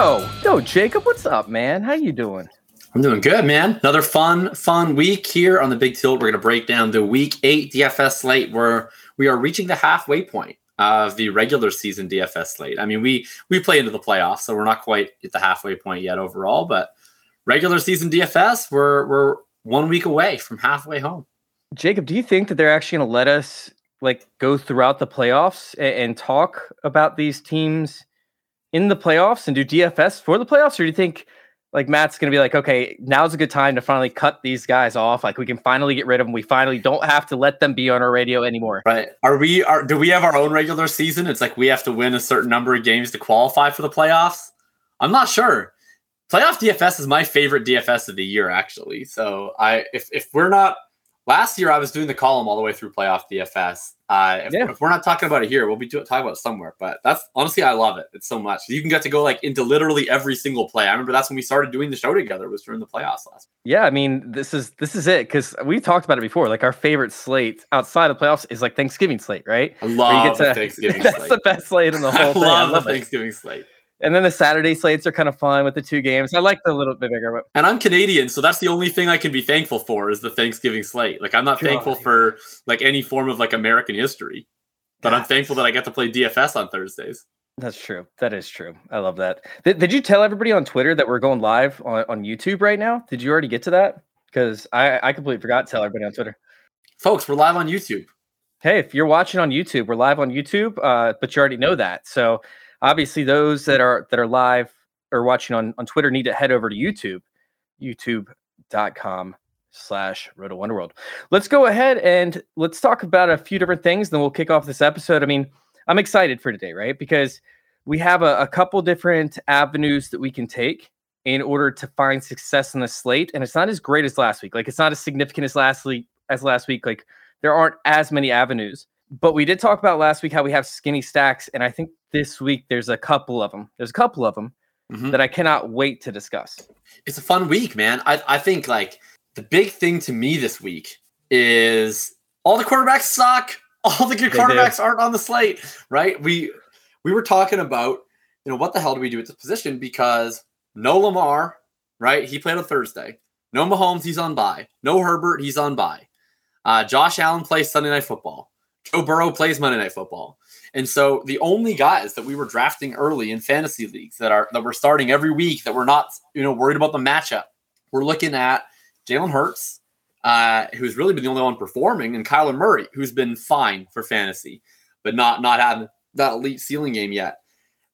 Yo, yo, Jacob, what's up, man? How you doing? I'm doing good, man. Another fun, fun week here on the Big Tilt. We're going to break down the Week Eight DFS slate, where we are reaching the halfway point of the regular season DFS slate. I mean, we we play into the playoffs, so we're not quite at the halfway point yet overall, but regular season DFS, we're we're one week away from halfway home. Jacob, do you think that they're actually going to let us like go throughout the playoffs and, and talk about these teams? In the playoffs and do DFS for the playoffs, or do you think like Matt's going to be like, okay, now's a good time to finally cut these guys off. Like we can finally get rid of them. We finally don't have to let them be on our radio anymore. Right? Are we? Are do we have our own regular season? It's like we have to win a certain number of games to qualify for the playoffs. I'm not sure. Playoff DFS is my favorite DFS of the year, actually. So I, if if we're not last year, I was doing the column all the way through playoff DFS. Uh, if, yeah. if, we're not talking about it here, we'll be do- talking about it somewhere. But that's honestly, I love it. It's so much. You can get to go like into literally every single play. I remember that's when we started doing the show together. Was during the playoffs last. Yeah, I mean, this is this is it because we talked about it before. Like our favorite slate outside of the playoffs is like Thanksgiving slate, right? I love to, Thanksgiving. that's the best slate in the whole I thing. Love I love the Thanksgiving slate. And then the Saturday slates are kind of fun with the two games. I like the little bit bigger. But... And I'm Canadian, so that's the only thing I can be thankful for is the Thanksgiving slate. Like I'm not God. thankful for like any form of like American history, but. I'm thankful that I get to play DFS on Thursdays. That's true. That is true. I love that. Did, did you tell everybody on Twitter that we're going live on, on YouTube right now? Did you already get to that? Because I, I completely forgot to tell everybody on Twitter. Folks, we're live on YouTube. Hey, if you're watching on YouTube, we're live on YouTube, uh, but you already know that. So obviously those that are that are live or watching on, on Twitter need to head over to YouTube, youtube.com slash Roto Wonderworld. Let's go ahead and let's talk about a few different things. Then we'll kick off this episode. I mean, I'm excited for today, right? Because we have a, a couple different avenues that we can take in order to find success in the slate. And it's not as great as last week. Like it's not as significant as last week as last week. Like there aren't as many avenues. But we did talk about last week how we have skinny stacks, and I think this week there's a couple of them. There's a couple of them mm-hmm. that I cannot wait to discuss. It's a fun week, man. I, I think like the big thing to me this week is all the quarterbacks suck. All the good quarterbacks aren't on the slate, right? We we were talking about, you know, what the hell do we do at this position? Because no Lamar, right? He played on Thursday. No Mahomes, he's on bye. No Herbert, he's on bye. Uh, Josh Allen plays Sunday Night Football. Joe Burrow plays Monday Night Football. And so the only guys that we were drafting early in fantasy leagues that are that we're starting every week that we're not you know worried about the matchup, we're looking at Jalen Hurts, uh, who's really been the only one performing, and Kyler Murray, who's been fine for fantasy, but not not having that elite ceiling game yet.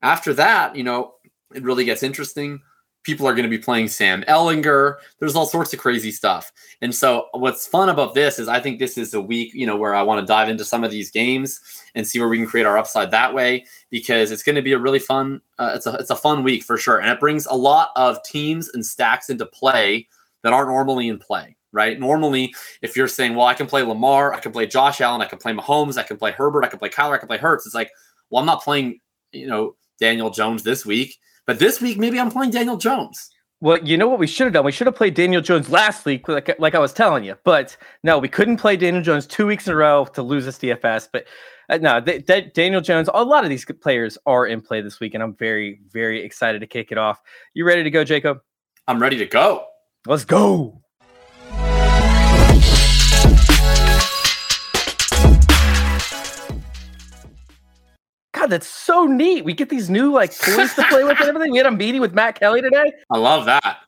After that, you know, it really gets interesting people are going to be playing Sam Ehlinger. There's all sorts of crazy stuff. And so what's fun about this is I think this is a week, you know, where I want to dive into some of these games and see where we can create our upside that way because it's going to be a really fun uh, it's a it's a fun week for sure. And it brings a lot of teams and stacks into play that aren't normally in play. Right. Normally, if you're saying, well, I can play Lamar, I can play Josh Allen, I can play Mahomes, I can play Herbert, I can play Kyler, I can play Hurts. It's like, well, I'm not playing, you know, Daniel Jones this week but this week, maybe I'm playing Daniel Jones. Well, you know what we should have done? We should have played Daniel Jones last week, like, like I was telling you. But no, we couldn't play Daniel Jones two weeks in a row to lose this DFS. But uh, no, Daniel Jones, a lot of these players are in play this week, and I'm very, very excited to kick it off. You ready to go, Jacob? I'm ready to go. Let's go. God, that's so neat. We get these new like toys to play with and everything. We had a meeting with Matt Kelly today. I love that.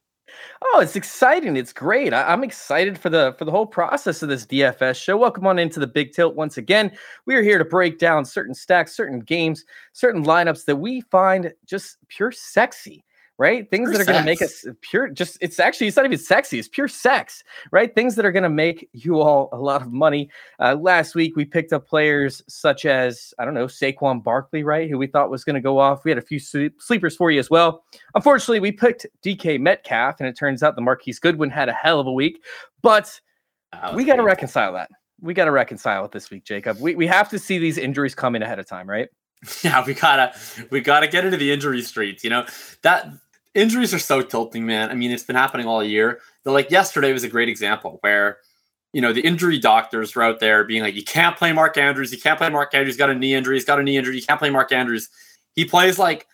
Oh, it's exciting. It's great. I, am excited for the for the whole process of this DFS show. Welcome on into the Big Tilt once again. We are here to break down certain stacks, certain games, certain lineups that we find just pure sexy right? Things pure that are going to make us pure, just it's actually, it's not even sexy, it's pure sex, right? Things that are going to make you all a lot of money. Uh, last week, we picked up players such as, I don't know, Saquon Barkley, right? Who we thought was going to go off. We had a few sleepers for you as well. Unfortunately, we picked DK Metcalf, and it turns out the Marquise Goodwin had a hell of a week, but we got to reconcile that. We got to reconcile it this week, Jacob. We, we have to see these injuries coming ahead of time, right? Yeah, we gotta we gotta get into the injury streets. You know that injuries are so tilting, man. I mean, it's been happening all year. But like yesterday was a great example where, you know, the injury doctors were out there being like, you can't play Mark Andrews. You can't play Mark Andrews. He's got a knee injury. He's got a knee injury. You can't play Mark Andrews. He plays like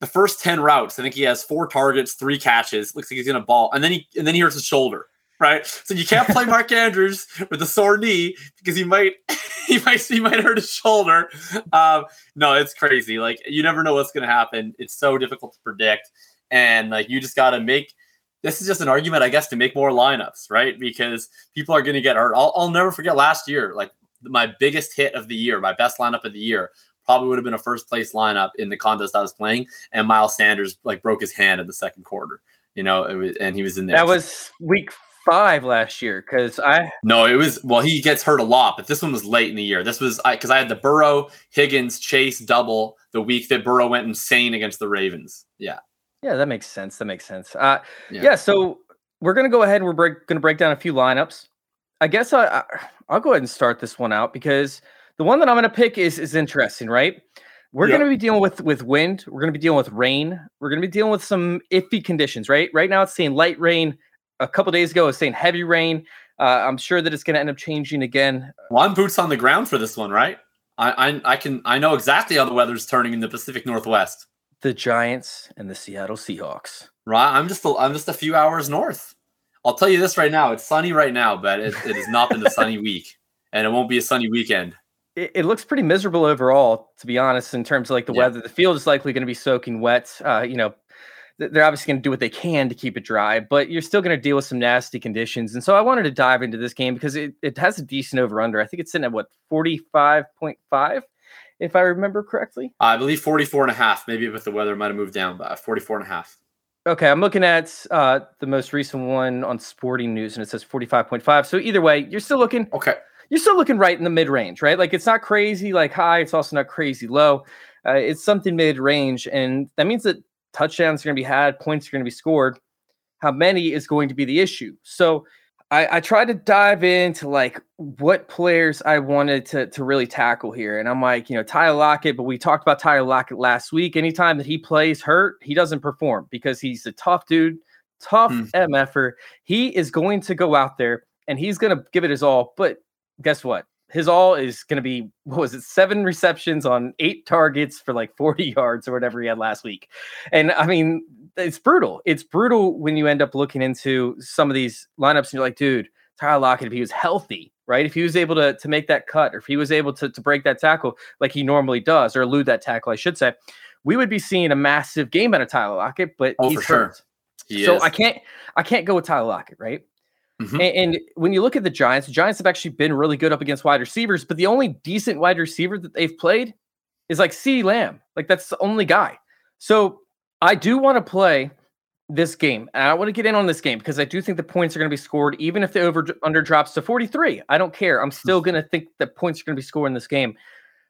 the first 10 routes. I think he has four targets, three catches. Looks like he's gonna ball. And then he and then he hurts his shoulder. Right. So you can't play Mark Andrews with a sore knee because he might he might he might hurt his shoulder. Um, no, it's crazy. Like you never know what's gonna happen. It's so difficult to predict and like you just got to make this is just an argument, I guess, to make more lineups, right? Because people are going to get hurt. I'll, I'll never forget last year, like my biggest hit of the year, my best lineup of the year, probably would have been a first place lineup in the contest I was playing, and Miles Sanders like broke his hand in the second quarter. You know, was, and he was in there. That was week five last year because I no, it was well, he gets hurt a lot, but this one was late in the year. This was I because I, I had the Burrow, Higgins, Chase double the week that Burrow went insane against the Ravens. Yeah. Yeah, that makes sense. That makes sense. Uh, yeah. yeah. So we're gonna go ahead and we're break, gonna break down a few lineups. I guess I, I I'll go ahead and start this one out because the one that I'm gonna pick is is interesting, right? We're going to be dealing with with wind. We're going to be dealing with rain. We're going to be dealing with some iffy conditions, right? Right now, it's saying light rain. A couple days ago, it's saying heavy rain. Uh, I'm sure that it's going to end up changing again. Well, I'm boots on the ground for this one, right? I, I I can I know exactly how the weather's turning in the Pacific Northwest the Giants and the Seattle Seahawks. Right, I'm just a, I'm just a few hours north. I'll tell you this right now: it's sunny right now, but it, it has not been a sunny week, and it won't be a sunny weekend. It, it, looks pretty miserable overall, to be honest, in terms of like the yeah. weather. The field is likely going to be soaking wet. Uh, you know, they're obviously going to do what they can to keep it dry, but you're still going to deal with some nasty conditions. And so I wanted to dive into this game because it, it has a decent over under. I think it's sitting at what 45.5 if I remember correctly. I believe 44 and a half. Maybe with the weather might have moved down, but 44 and a half. Okay, I'm looking at uh, the most recent one on Sporting News, and it says 45.5. So either way, you're still looking. Okay. You're still looking right in the mid range, right? Like it's not crazy like high. It's also not crazy low. Uh, it's something mid range, and that means that touchdowns are going to be had, points are going to be scored. How many is going to be the issue? So I, I tried to dive into like what players I wanted to to really tackle here, and I'm like, you know, Tyler Lockett. But we talked about Tyler Lockett last week. Anytime that he plays hurt, he doesn't perform because he's a tough dude, tough hmm. mf'er. He is going to go out there and he's going to give it his all. But guess what? His all is going to be what was it? Seven receptions on eight targets for like 40 yards or whatever he had last week. And I mean, it's brutal. It's brutal when you end up looking into some of these lineups and you're like, dude, Tyler Lockett, if he was healthy, right? If he was able to, to make that cut or if he was able to, to break that tackle like he normally does or elude that tackle, I should say, we would be seeing a massive game out of Tyler Lockett, but oh, he's hurt. Sure. So is. I can't I can't go with Tyler Lockett, right? Mm-hmm. And, and, when you look at the Giants, the Giants have actually been really good up against wide receivers, but the only decent wide receiver that they've played is like CeeDee Lamb. Like that's the only guy. So I do want to play this game. And I want to get in on this game because I do think the points are going to be scored, even if the over under drops to 43. I don't care. I'm still going to think that points are going to be scored in this game.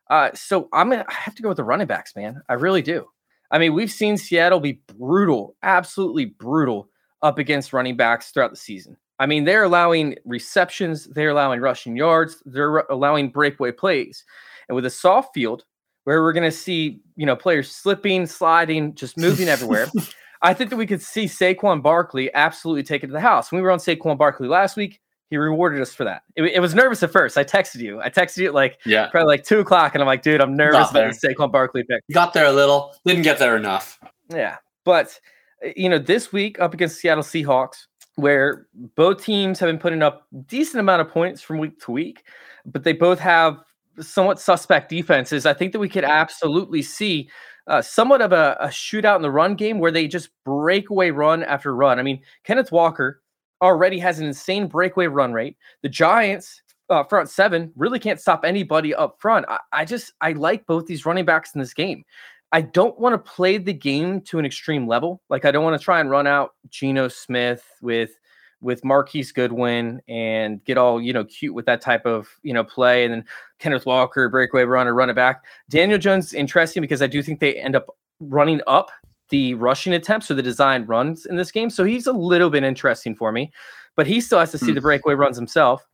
Uh, so I'm gonna I have to go with the running backs, man. I really do. I mean, we've seen Seattle be brutal, absolutely brutal up against running backs throughout the season. I mean, they're allowing receptions, they're allowing rushing yards, they're allowing breakaway plays. And with a soft field, where we're going to see, you know, players slipping, sliding, just moving everywhere. I think that we could see Saquon Barkley absolutely take it to the house. When we were on Saquon Barkley last week, he rewarded us for that. It, it, was nervous at first. I texted you. I texted you like yeah. probably like two o'clock, and I'm like, dude, I'm nervous about the Saquon Barkley pick. Got there a little, didn't get there enough. Yeah, but uh, you know, this week up against Seattle Seahawks, where both teams have been putting up decent amount of points from week to week, but they both have somewhat suspect defenses. I think that we could absolutely see uh, somewhat of a, a shootout in the run game where they just breakaway run after run. I mean, Kenneth Walker already has an insane breakaway run rate. The Giants uh, front seven really can't stop anybody up front. I, I just I like both these running backs in this game. I don't want to play the game to an extreme level. Like I don't want to try and run out Geno Smith with with Marquise Goodwin and get all you know cute with that type of you know play, and then Kenneth Walker breakaway runner, run it back. Daniel Jones interesting because I do think they end up running up the rushing attempts or the design runs in this game, so he's a little bit interesting for me, but he still has to see mm. the breakaway runs himself.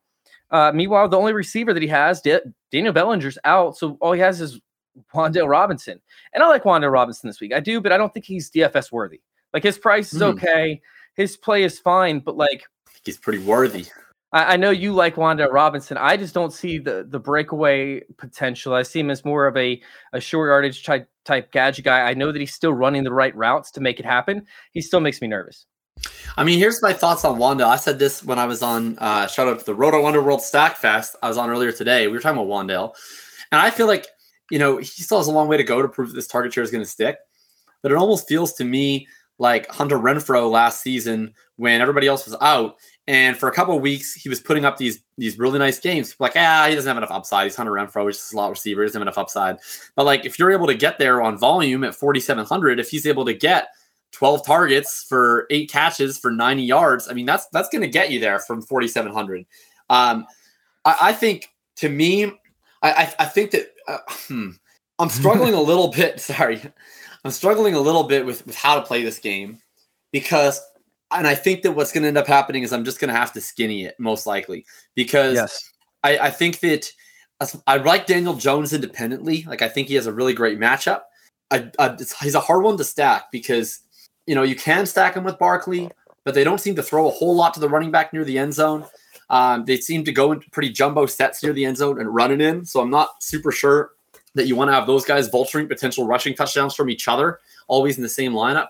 Uh, meanwhile, the only receiver that he has, Daniel Bellinger's out, so all he has is Wan'Dale Robinson, and I like Wan'Dale Robinson this week. I do, but I don't think he's DFS worthy. Like his price is mm. okay his play is fine, but like he's pretty worthy. I, I know you like Wan'Dale Robinson. I just don't see the the breakaway potential. I see him as more of a a short yardage type type gadget guy. I know that he's still running the right routes to make it happen. He still makes me nervous. I mean, here's my thoughts on Wanda. I said this when I was on uh, shout out to the Roto Wonder World Stack Fest. I was on earlier today. We were talking about Wan'Dale, and I feel like you know he still has a long way to go to prove that this target share is going to stick. But it almost feels to me like Hunter Renfrow last season when everybody else was out. And for a couple of weeks, he was putting up these these really nice games. Like, ah, he doesn't have enough upside. He's Hunter Renfrow, is a slot receiver. He doesn't have enough upside. But like, if you're able to get there on volume at 4,700, if he's able to get 12 targets for eight catches for 90 yards, I mean, that's that's going to get you there from 4,700. Um, I, I, think to me, I, I think that uh, hmm, I'm struggling a little bit. Sorry, I'm struggling a little bit with, with how to play this game because, and I think that what's going to end up happening is I'm just going to have to skinny it most likely because yes. I, I think that I like Daniel Jones independently. Like I think he has a really great matchup. I, I, he's a hard one to stack because you know you can stack him with Barkley, but they don't seem to throw a whole lot to the running back near the end zone. Um, they seem to go into pretty jumbo sets near the end zone and run it in. So I'm not super sure that you want to have those guys vulturing potential rushing touchdowns from each other, always in the same lineup.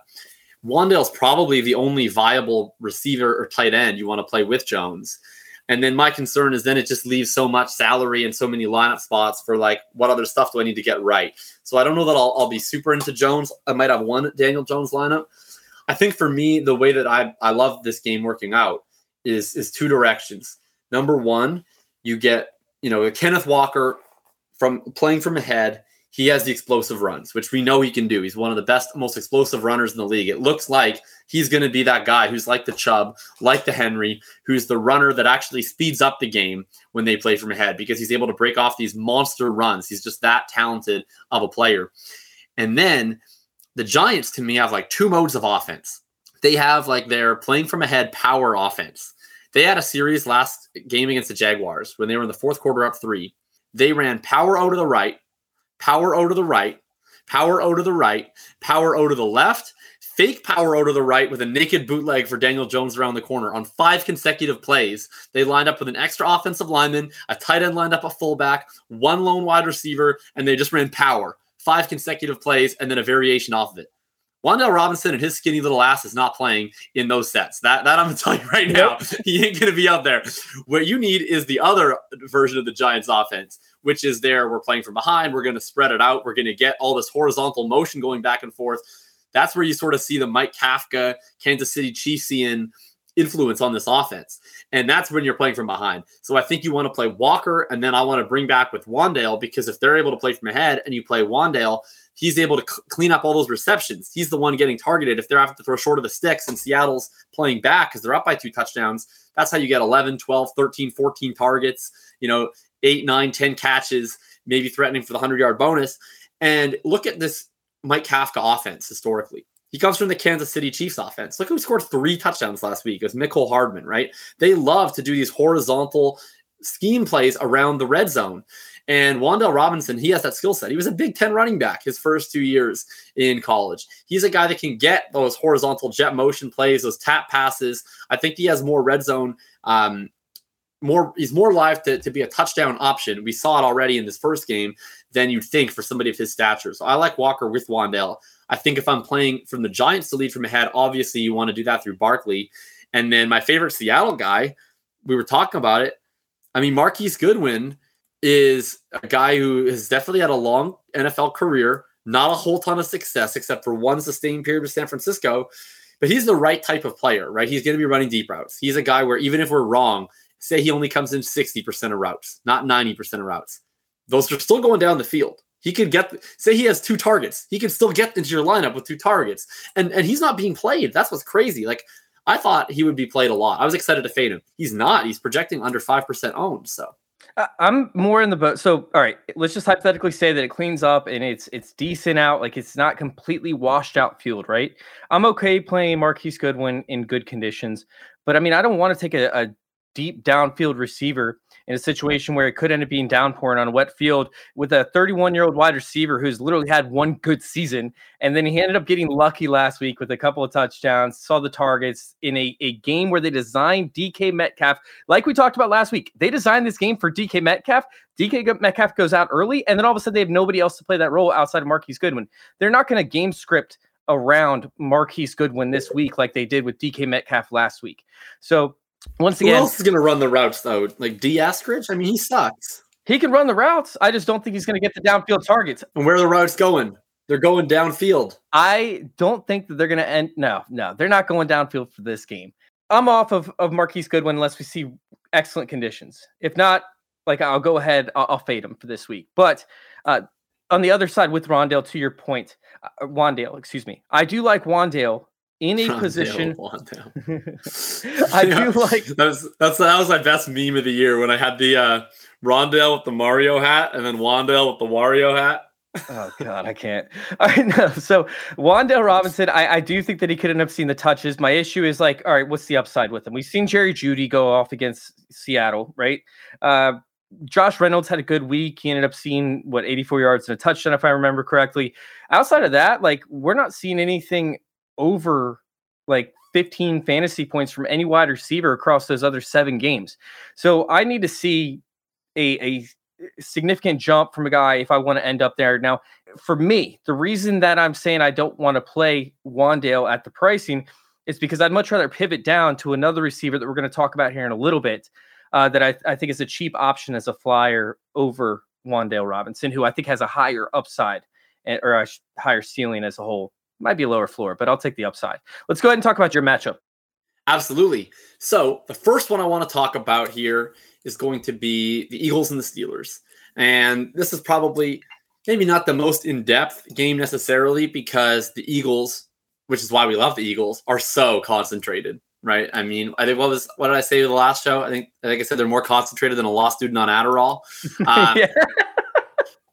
Wan'Dale's probably the only viable receiver or tight end you want to play with Jones. And then my concern is then it just leaves so much salary and so many lineup spots for like what other stuff do I need to get right? So I don't know that I'll, I'll be super into Jones. I might have one Daniel Jones lineup. I think for me, the way that I, I love this game working out is is two directions. Number one, you get, you know, Kenneth Walker from playing from ahead, he has the explosive runs, which we know he can do. He's one of the best, most explosive runners in the league. It looks like he's going to be that guy who's like the Chubb, like the Henry, who's the runner that actually speeds up the game when they play from ahead because he's able to break off these monster runs. He's just that talented of a player. And then the Giants, to me, have like two modes of offense. They have like their playing from ahead power offense. They had a series last game against the Jaguars when they were in the fourth quarter up three they ran power O to the right, power O to the right, power O to the right, power O to the left, fake power O to the right with a naked bootleg for Daniel Jones around the corner on five consecutive plays. They lined up with an extra offensive lineman, a tight end lined up a fullback, one lone wide receiver, and they just ran power. Five consecutive plays and then a variation off of it. Wan'Dale Robinson and his skinny little ass is not playing in those sets. That that I'm gonna tell you right now, he ain't gonna be out there. What you need is the other version of the Giants offense, which is there. We're playing from behind. We're gonna spread it out. We're gonna get all this horizontal motion going back and forth. That's where you sort of see the Mike Kafka, Kansas City Chiefsian influence on this offense. And that's when you're playing from behind. So I think you want to play Walker, and then I want to bring back with Wan'Dale because if they're able to play from ahead and you play Wan'Dale, he's able to clean up all those receptions. He's the one getting targeted. If they're having to throw short of the sticks and Seattle's playing back because they're up by two touchdowns, that's how you get 11, 12, 13, 14 targets, you know, eight, nine, 10 catches, maybe threatening for the 100 yard bonus. And look at this Mike Kafka offense historically. He comes from the Kansas City Chiefs offense. Look who scored three touchdowns last week. It was Mecole Hardman, right? They love to do these horizontal scheme plays around the red zone. And Wan'Dale Robinson, he has that skill set. He was a Big Ten running back his first two years in college. He's a guy that can get those horizontal jet motion plays, those tap passes. I think he has more red zone. Um, more he's more live to, to be a touchdown option. We saw it already in this first game than you'd think for somebody of his stature. So I like Walker with Wan'Dale. I think if I'm playing from the Giants to lead from ahead, obviously you want to do that through Barkley. And then my favorite Seattle guy, we were talking about it. I mean, Marquise Goodwin is a guy who has definitely had a long NFL career, not a whole ton of success except for one sustained period with San Francisco. But he's the right type of player, right? He's going to be running deep routes. He's a guy where even if we're wrong, say he only comes in 60% of routes, not 90% of routes, those are still going down the field. He could get, say he has two targets, he can still get into your lineup with two targets. And, and he's not being played. That's what's crazy. Like, I thought he would be played a lot. I was excited to fade him. He's not. He's projecting under 5% owned. So I'm more in the boat. So, all right, let's just hypothetically say that it cleans up and it's it's decent out, like it's not completely washed out field, right? I'm okay playing Marquise Goodwin in good conditions, but I mean, I don't want to take a, a deep downfield receiver in a situation where it could end up being downpouring on a wet field with a 31 year old wide receiver who's literally had one good season. And then he ended up getting lucky last week with a couple of touchdowns, saw the targets in a, a game where they designed DK Metcalf. Like we talked about last week, they designed this game for DK Metcalf. DK Metcalf goes out early, and then all of a sudden they have nobody else to play that role outside of Marquise Goodwin. They're not going to game script around Marquise Goodwin this week like they did with DK Metcalf last week. So once again, Who else is going to run the routes though? Like Dee Eskridge? I mean, he sucks. he can run the routes. I just don't think he's going to get the downfield targets. And where are the routes going? They're going downfield. I don't think that they're going to end. No, no, they're not going downfield for this game. I'm off of, of Marquise Goodwin unless we see excellent conditions. If not, like I'll go ahead, I'll, I'll fade him for this week. But uh, on the other side with Rondale, to your point, uh, Wan'Dale, excuse me, I do like Wan'Dale in a Rondale, position. I Yeah. do like That was that's that was my best meme of the year when I had the uh Rondale with the Mario hat and then Wan'Dale with the Wario hat. Oh God, I can't. I know. So Wan'Dale Robinson, I, I do think that he could end up seeing the touches. My issue is like, all right, what's the upside with him? We've seen Jerry Jeudy go off against Seattle, right? Uh, Josh Reynolds had a good week. He ended up seeing what 84 yards and a touchdown, if I remember correctly. Outside of that, like we're not seeing anything over like 15 fantasy points from any wide receiver across those other seven games. So I need to see a, a significant jump from a guy if I want to end up there. Now, for me, the reason that I'm saying I don't want to play Wan'Dale at the pricing is because I'd much rather pivot down to another receiver that we're going to talk about here in a little bit. Uh, that I, I think is a cheap option as a flyer over Wan'Dale Robinson, who I think has a higher upside and, or a higher ceiling as a whole. Might be a lower floor, but I'll take the upside. Let's go ahead and talk about your matchup. Absolutely. So the first one I want to talk about here is going to be the Eagles and the Steelers. And this is probably maybe not the most in-depth game necessarily because the Eagles, which is why we love the Eagles, are so concentrated, right? I mean, I think what was what did I say the last show? I think like I said they're more concentrated than a law student on Adderall. Uh, yeah.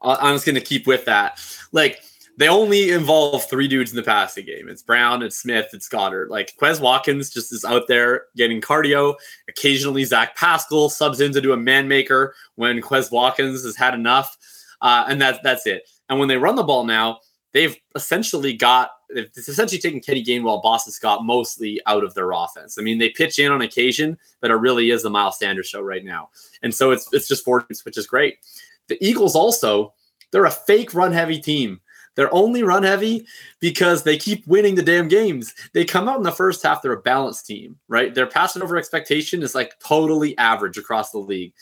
I- I'm just going to keep with that. Like they only involve three dudes in the passing game. It's Brown, it's Smith, it's Goedert. Like Quez Watkins just is out there getting cardio. Occasionally, Zach Pascal subs in to do a man maker when Quez Watkins has had enough, uh, and that's that's it. And when they run the ball now, they've essentially got it's essentially taken Kenny Gainwell, Boston Scott mostly out of their offense. I mean, they pitch in on occasion, but it really is the Miles Sanders show right now. And so it's it's just fortunes, which is great. The Eagles also, they're a fake run heavy team. They're only run heavy because they keep winning the damn games. They come out in the first half, they're a balanced team, right? Their passing over expectation is like totally average across the league.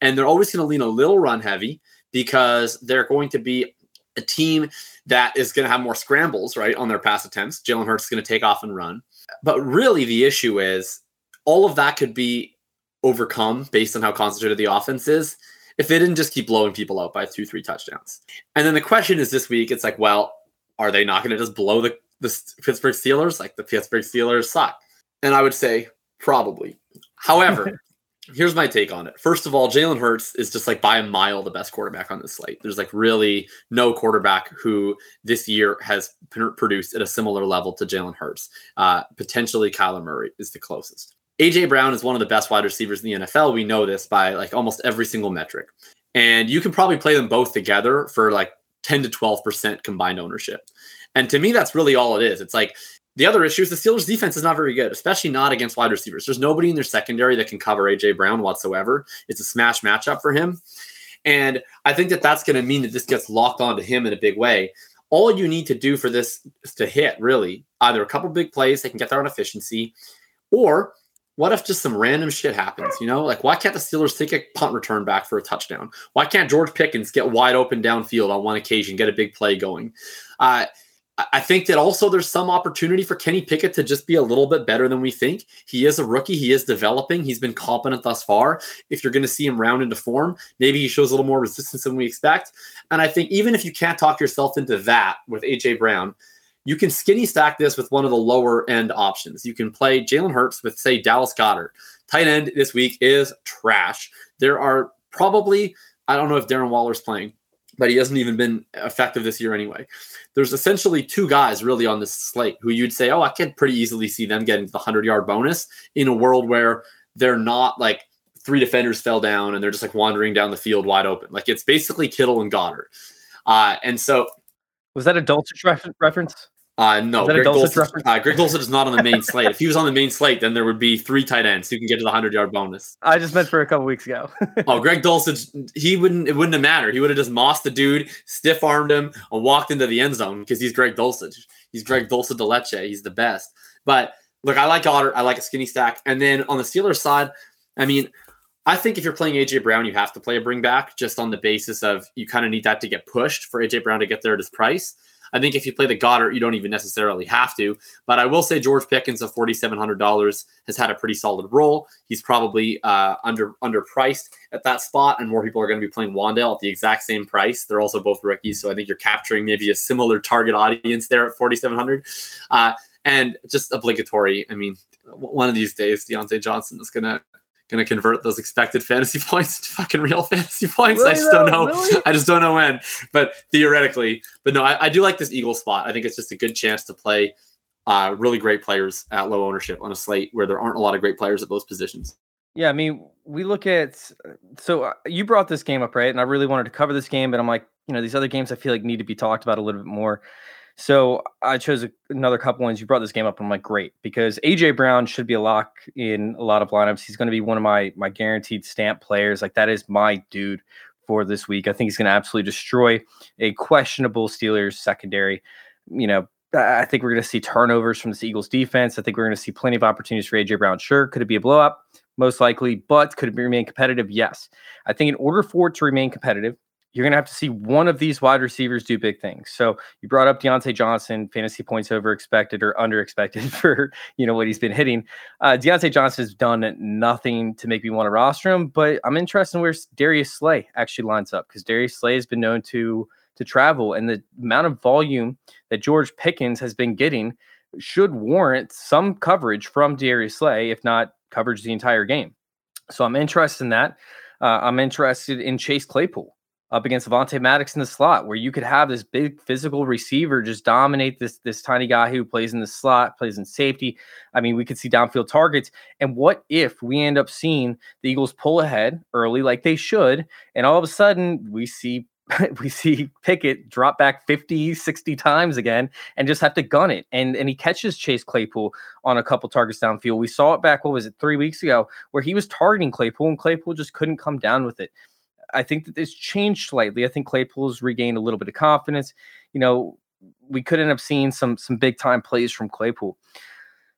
And they're always going to lean a little run heavy because they're going to be a team that is going to have more scrambles, right, on their pass attempts. Jalen Hurts is going to take off and run. But really, the issue is all of that could be overcome based on how concentrated the offense is if they didn't just keep blowing people out by two, three touchdowns. And then the question is this week, it's like, well, are they not going to just blow the, the Pittsburgh Steelers? Like the Pittsburgh Steelers suck. And I would say probably. However, here's my take on it. First of all, Jalen Hurts is just like by a mile the best quarterback on this slate. There's like really no quarterback who this year has pr- produced at a similar level to Jalen Hurts. Uh, potentially Kyler Murray is the closest. AJ Brown is one of the best wide receivers in the NFL. We know this by like almost every single metric. And you can probably play them both together for like 10 to 12% combined ownership. And to me, that's really all it is. It's like the other issue is the Steelers defense is not very good, especially not against wide receivers. There's nobody in their secondary that can cover AJ Brown whatsoever. It's a smash matchup for him. And I think that that's going to mean that this gets locked onto him in a big way. All you need to do for this to hit really either a couple big plays, they can get their own efficiency, or what if just some random shit happens? You know, like why can't the Steelers take a punt return back for a touchdown? Why can't George Pickens get wide open downfield on one occasion, get a big play going? Uh, I think that also there's some opportunity for Kenny Pickett to just be a little bit better than we think. He is a rookie. He is developing. He's been competent thus far. If you're going to see him round into form, maybe he shows a little more resistance than we expect. And I think even if you can't talk yourself into that with AJ Brown, you can skinny stack this with one of the lower end options. You can play Jalen Hurts with, say, Dallas Goedert. Tight end this week is trash. There are probably, I don't know if Darren Waller's playing, but he hasn't even been effective this year anyway. There's essentially two guys really on this slate who you'd say, oh, I can pretty easily see them getting the 100 yard bonus in a world where they're not like three defenders fell down and they're just like wandering down the field wide open. Like it's basically Kittle and Goedert. Uh, and so. Was that a Dulcich reference? Uh, no, Greg Dulcich, uh, Greg is not on the main slate. If he was on the main slate, then there would be three tight ends who can get to the hundred yard bonus. I just meant for a couple weeks ago. oh, Greg Dulcich, he wouldn't. It wouldn't have mattered. He would have just mossed the dude, stiff armed him, and walked into the end zone because he's Greg Dulcich. He's Greg Dulcich de Leche. He's the best. But look, I like Otter. I like a skinny stack. And then on the Steelers side, I mean, I think if you're playing AJ Brown, you have to play a bring back just on the basis of you kind of need that to get pushed for AJ Brown to get there at his price. I think if you play the Goedert, you don't even necessarily have to. But I will say George Pickens of forty seven hundred dollars has had a pretty solid role. He's probably uh, under underpriced at that spot, and more people are going to be playing Wan'Dale at the exact same price. They're also both rookies, so I think you're capturing maybe a similar target audience there at forty seven hundred. Uh, and just obligatory. I mean, one of these days, Diontae Johnson is going to going to convert those expected fantasy points to fucking real fantasy points. Really I just don't know. Really? I just don't know when, but theoretically. But no, I, I, do like this Eagle spot. I think it's just a good chance to play uh, really great players at low ownership on a slate where there aren't a lot of great players at those positions. Yeah, I mean, we look at so uh, you brought this game up, right? And I really wanted to cover this game, but I'm like, you know, these other games I feel like need to be talked about a little bit more. So I chose another couple ones. You brought this game up. I'm like, great, because AJ Brown should be a lock in a lot of lineups. He's going to be one of my my guaranteed stamp players. Like that is my dude for this week. I think he's going to absolutely destroy a questionable Steelers secondary. You know, I think we're going to see turnovers from the Eagles defense. I think we're going to see plenty of opportunities for AJ Brown. Sure, could it be a blow up? Most likely, but could it remain competitive? Yes. I think in order for it to remain competitive, you're going to have to see one of these wide receivers do big things. So you brought up Diontae Johnson, fantasy points over expected or under expected for you know what he's been hitting. Uh, Diontae Johnson has done nothing to make me want to roster him, but I'm interested in where Darius Slay actually lines up because Darius Slay has been known to to travel, and the amount of volume that George Pickens has been getting should warrant some coverage from Darius Slay, if not coverage the entire game. So I'm interested in that. Uh, I'm interested in Chase Claypool up against Avonte Maddox in the slot, where you could have this big physical receiver just dominate this this tiny guy who plays in the slot, plays in safety. I mean, we could see downfield targets. And what if we end up seeing the Eagles pull ahead early, like they should, and all of a sudden we see we see Pickett drop back 50, 60 times again and just have to gun it. And and he catches Chase Claypool on a couple targets downfield. We saw it back, what was it, three weeks ago, where he was targeting Claypool and Claypool just couldn't come down with it. I think that it's changed slightly. I think Claypool's regained a little bit of confidence. You know, we could end up seeing some some big time plays from Claypool.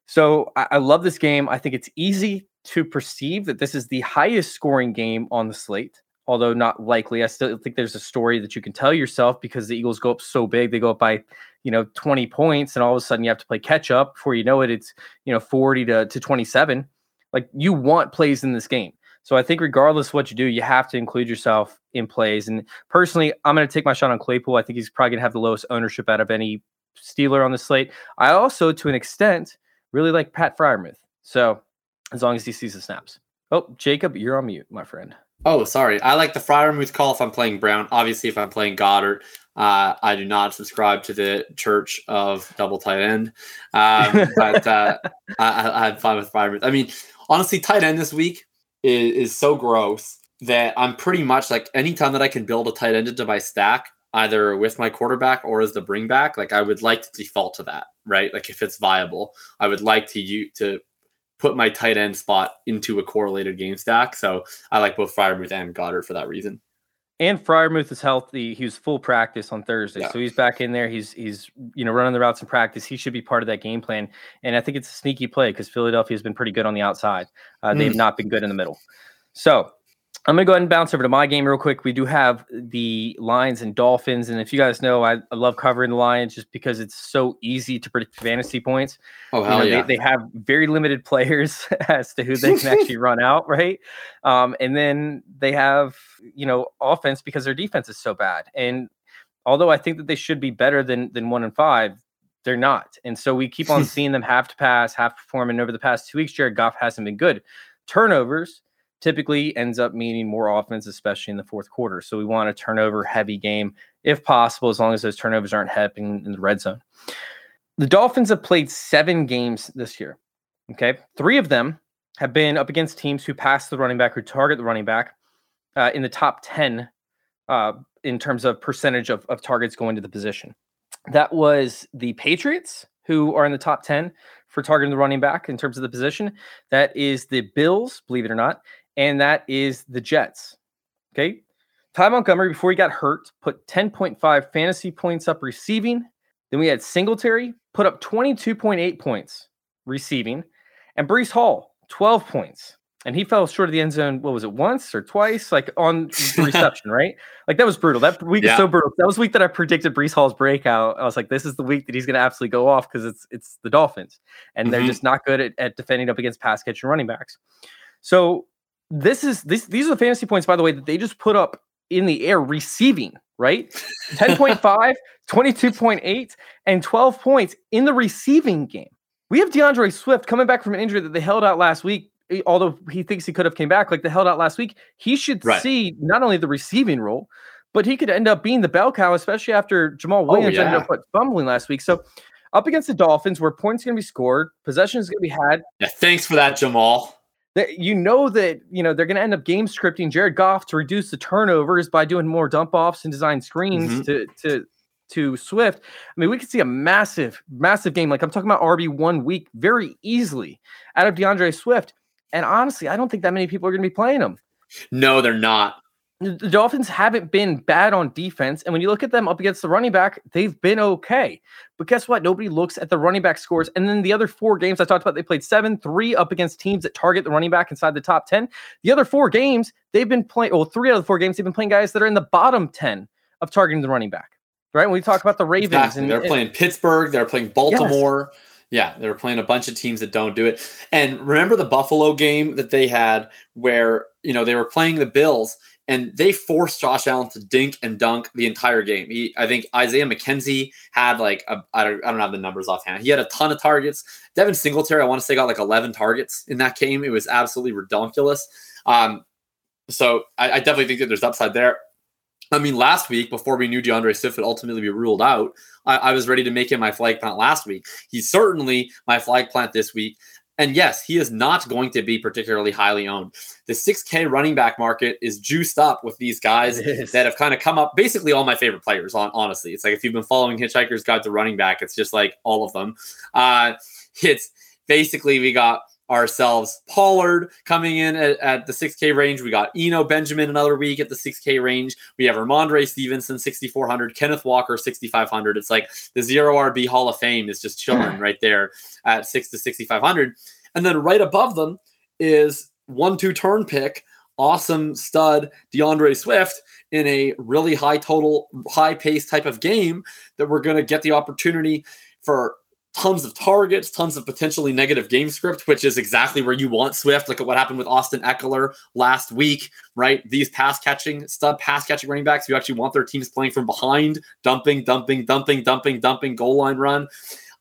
So I, I love this game. I think it's easy to perceive that this is the highest scoring game on the slate although not likely. I still think there's a story that you can tell yourself because the Eagles go up so big. They go up by, you know, 20 points, and all of a sudden you have to play catch up. Before you know it, it's, you know, 40 to, to 27. Like you want plays in this game. So I think regardless of what you do, you have to include yourself in plays. And personally, I'm going to take my shot on Claypool. I think he's probably going to have the lowest ownership out of any Steeler on the slate. I also, to an extent, really like Pat Freiermuth. So as long as he sees the snaps. Oh, Jacob, you're on mute, my friend. Oh, sorry. I like the Freiermuth call if I'm playing Brown. Obviously, if I'm playing Goedert, uh, I do not subscribe to the Church of Double Tight End. Um, but uh, I, I'm fine with Freiermuth. I mean, honestly, tight end this week is, is so gross that I'm pretty much like anytime that I can build a tight end into my stack, either with my quarterback or as the bring back, like I would like to default to that, right? Like if it's viable, I would like to you to put my tight end spot into a correlated game stack. So I like both Freiermuth and Goedert for that reason. And Freiermuth is healthy. He was full practice on Thursday, yeah. so he's back in there. He's he's you know running the routes in practice. He should be part of that game plan. And I think it's a sneaky play because Philadelphia has been pretty good on the outside. Uh, mm. They've not been good in the middle. So I'm gonna go ahead and bounce over to my game real quick. We do have the Lions and Dolphins, and if you guys know, I, I love covering the Lions just because it's so easy to predict fantasy points. Oh hell you know, yeah! They, they, have very limited players as to who they can actually run out, right? Um, and then they have you know offense because their defense is so bad. And although I think that they should be better than than one and five, they're not. And so we keep on seeing them have to pass, have to perform. And over the past two weeks, Jared Goff hasn't been good. Turnovers typically ends up meaning more offense, especially in the fourth quarter. So we want a turnover heavy game if possible, as long as those turnovers aren't happening in the red zone. The Dolphins have played seven games this year. Okay. Three of them have been up against teams who pass the running back, who target the running back uh, in the top 10 uh, in terms of percentage of, of targets going to the position. That was the Patriots, who are in the top 10 for targeting the running back in terms of the position. That is the Bills, believe it or not, and that is the Jets. Okay. Ty Montgomery, before he got hurt, put 10.5 fantasy points up receiving. Then we had Singletary put up 22.8 points receiving, and Breece Hall, 12 points. And he fell short of the end zone, what was it, once or twice? Like on reception, right? Like that was brutal. That week yeah. is so brutal. That was week that I predicted Breece Hall's breakout. I was like, this is the week that he's gonna absolutely go off because it's it's the Dolphins. And mm-hmm. they're just not good at, at defending up against pass catch and running backs. So this is this these are the fantasy points, by the way, that they just put up in the air receiving, right? 10.5, 22.8, and 12 points in the receiving game. We have D'Andre Swift coming back from an injury that they held out last week. Eh, although he thinks he could have came back, like they held out last week, he should right. see not only the receiving role, but he could end up being the bell cow, especially after Jamaal oh, Williams oh, yeah. ended up fumbling last week. So up against the Dolphins, where points going to be scored, possession is going to be had. Yeah, thanks for that, Jamaal that you know that you know they're going to end up game scripting Jared Goff to reduce the turnovers by doing more dump offs and design screens mm-hmm. to to to Swift. I mean, we could see a massive, massive game. Like I'm talking about RB one week very easily out of D'Andre Swift. And honestly, I don't think that many people are going to be playing him. No, they're not the Dolphins haven't been bad on defense. And when you look at them up against the running back, they've been okay. But guess what? Nobody looks at the running back scores. And then the other four games I talked about, they played seven, three up against teams that target the running back inside the top 10. The other four games, they've been playing, well, three out of the four games, they've been playing guys that are in the bottom 10 of targeting the running back. Right? When we talk about the Ravens, exactly. and they're and, playing Pittsburgh, they're playing Baltimore. Yes. Yeah, they were playing a bunch of teams that don't do it. And remember the Buffalo game that they had where, you know, they were playing the Bills and they forced Josh Allen to dink and dunk the entire game. He, I think Isaiah McKenzie had like I don't I don't have the numbers offhand. He had a ton of targets. Devin Singletary, I want to say, got like 11 targets in that game. It was absolutely ridiculous. Um, so I, I definitely think that there's upside there. I mean, last week before we knew D'Andre Swift would ultimately be ruled out, I, I was ready to make him my flag plant last week. He's certainly my flag plant this week. And yes, he is not going to be particularly highly owned. The 6K running back market is juiced up with these guys that have kind of come up. Basically, all my favorite players, on honestly. It's like if you've been following Hitchhiker's Guide to Running Back, it's just like all of them. Uh, it's basically we got ourselves Pollard coming in at, at, the 6K range. We got Eno Benjamin another week at the 6K range. We have Rhamondre Stevenson, 6,400, Kenneth Walker, 6,500. It's like the zero RB Hall of Fame is just chilling hmm. right there at 6 to 6,500. And then right above them is one two turn pick, awesome stud D'Andre Swift in a really high total, high pace type of game that we're going to get the opportunity for tons of targets, tons of potentially negative game script, which is exactly where you want Swift. Look at what happened with Austin Ekeler last week, right? These pass catching, stud pass catching running backs, you actually want their teams playing from behind, dumping, dumping, dumping, dumping, dumping, goal line run.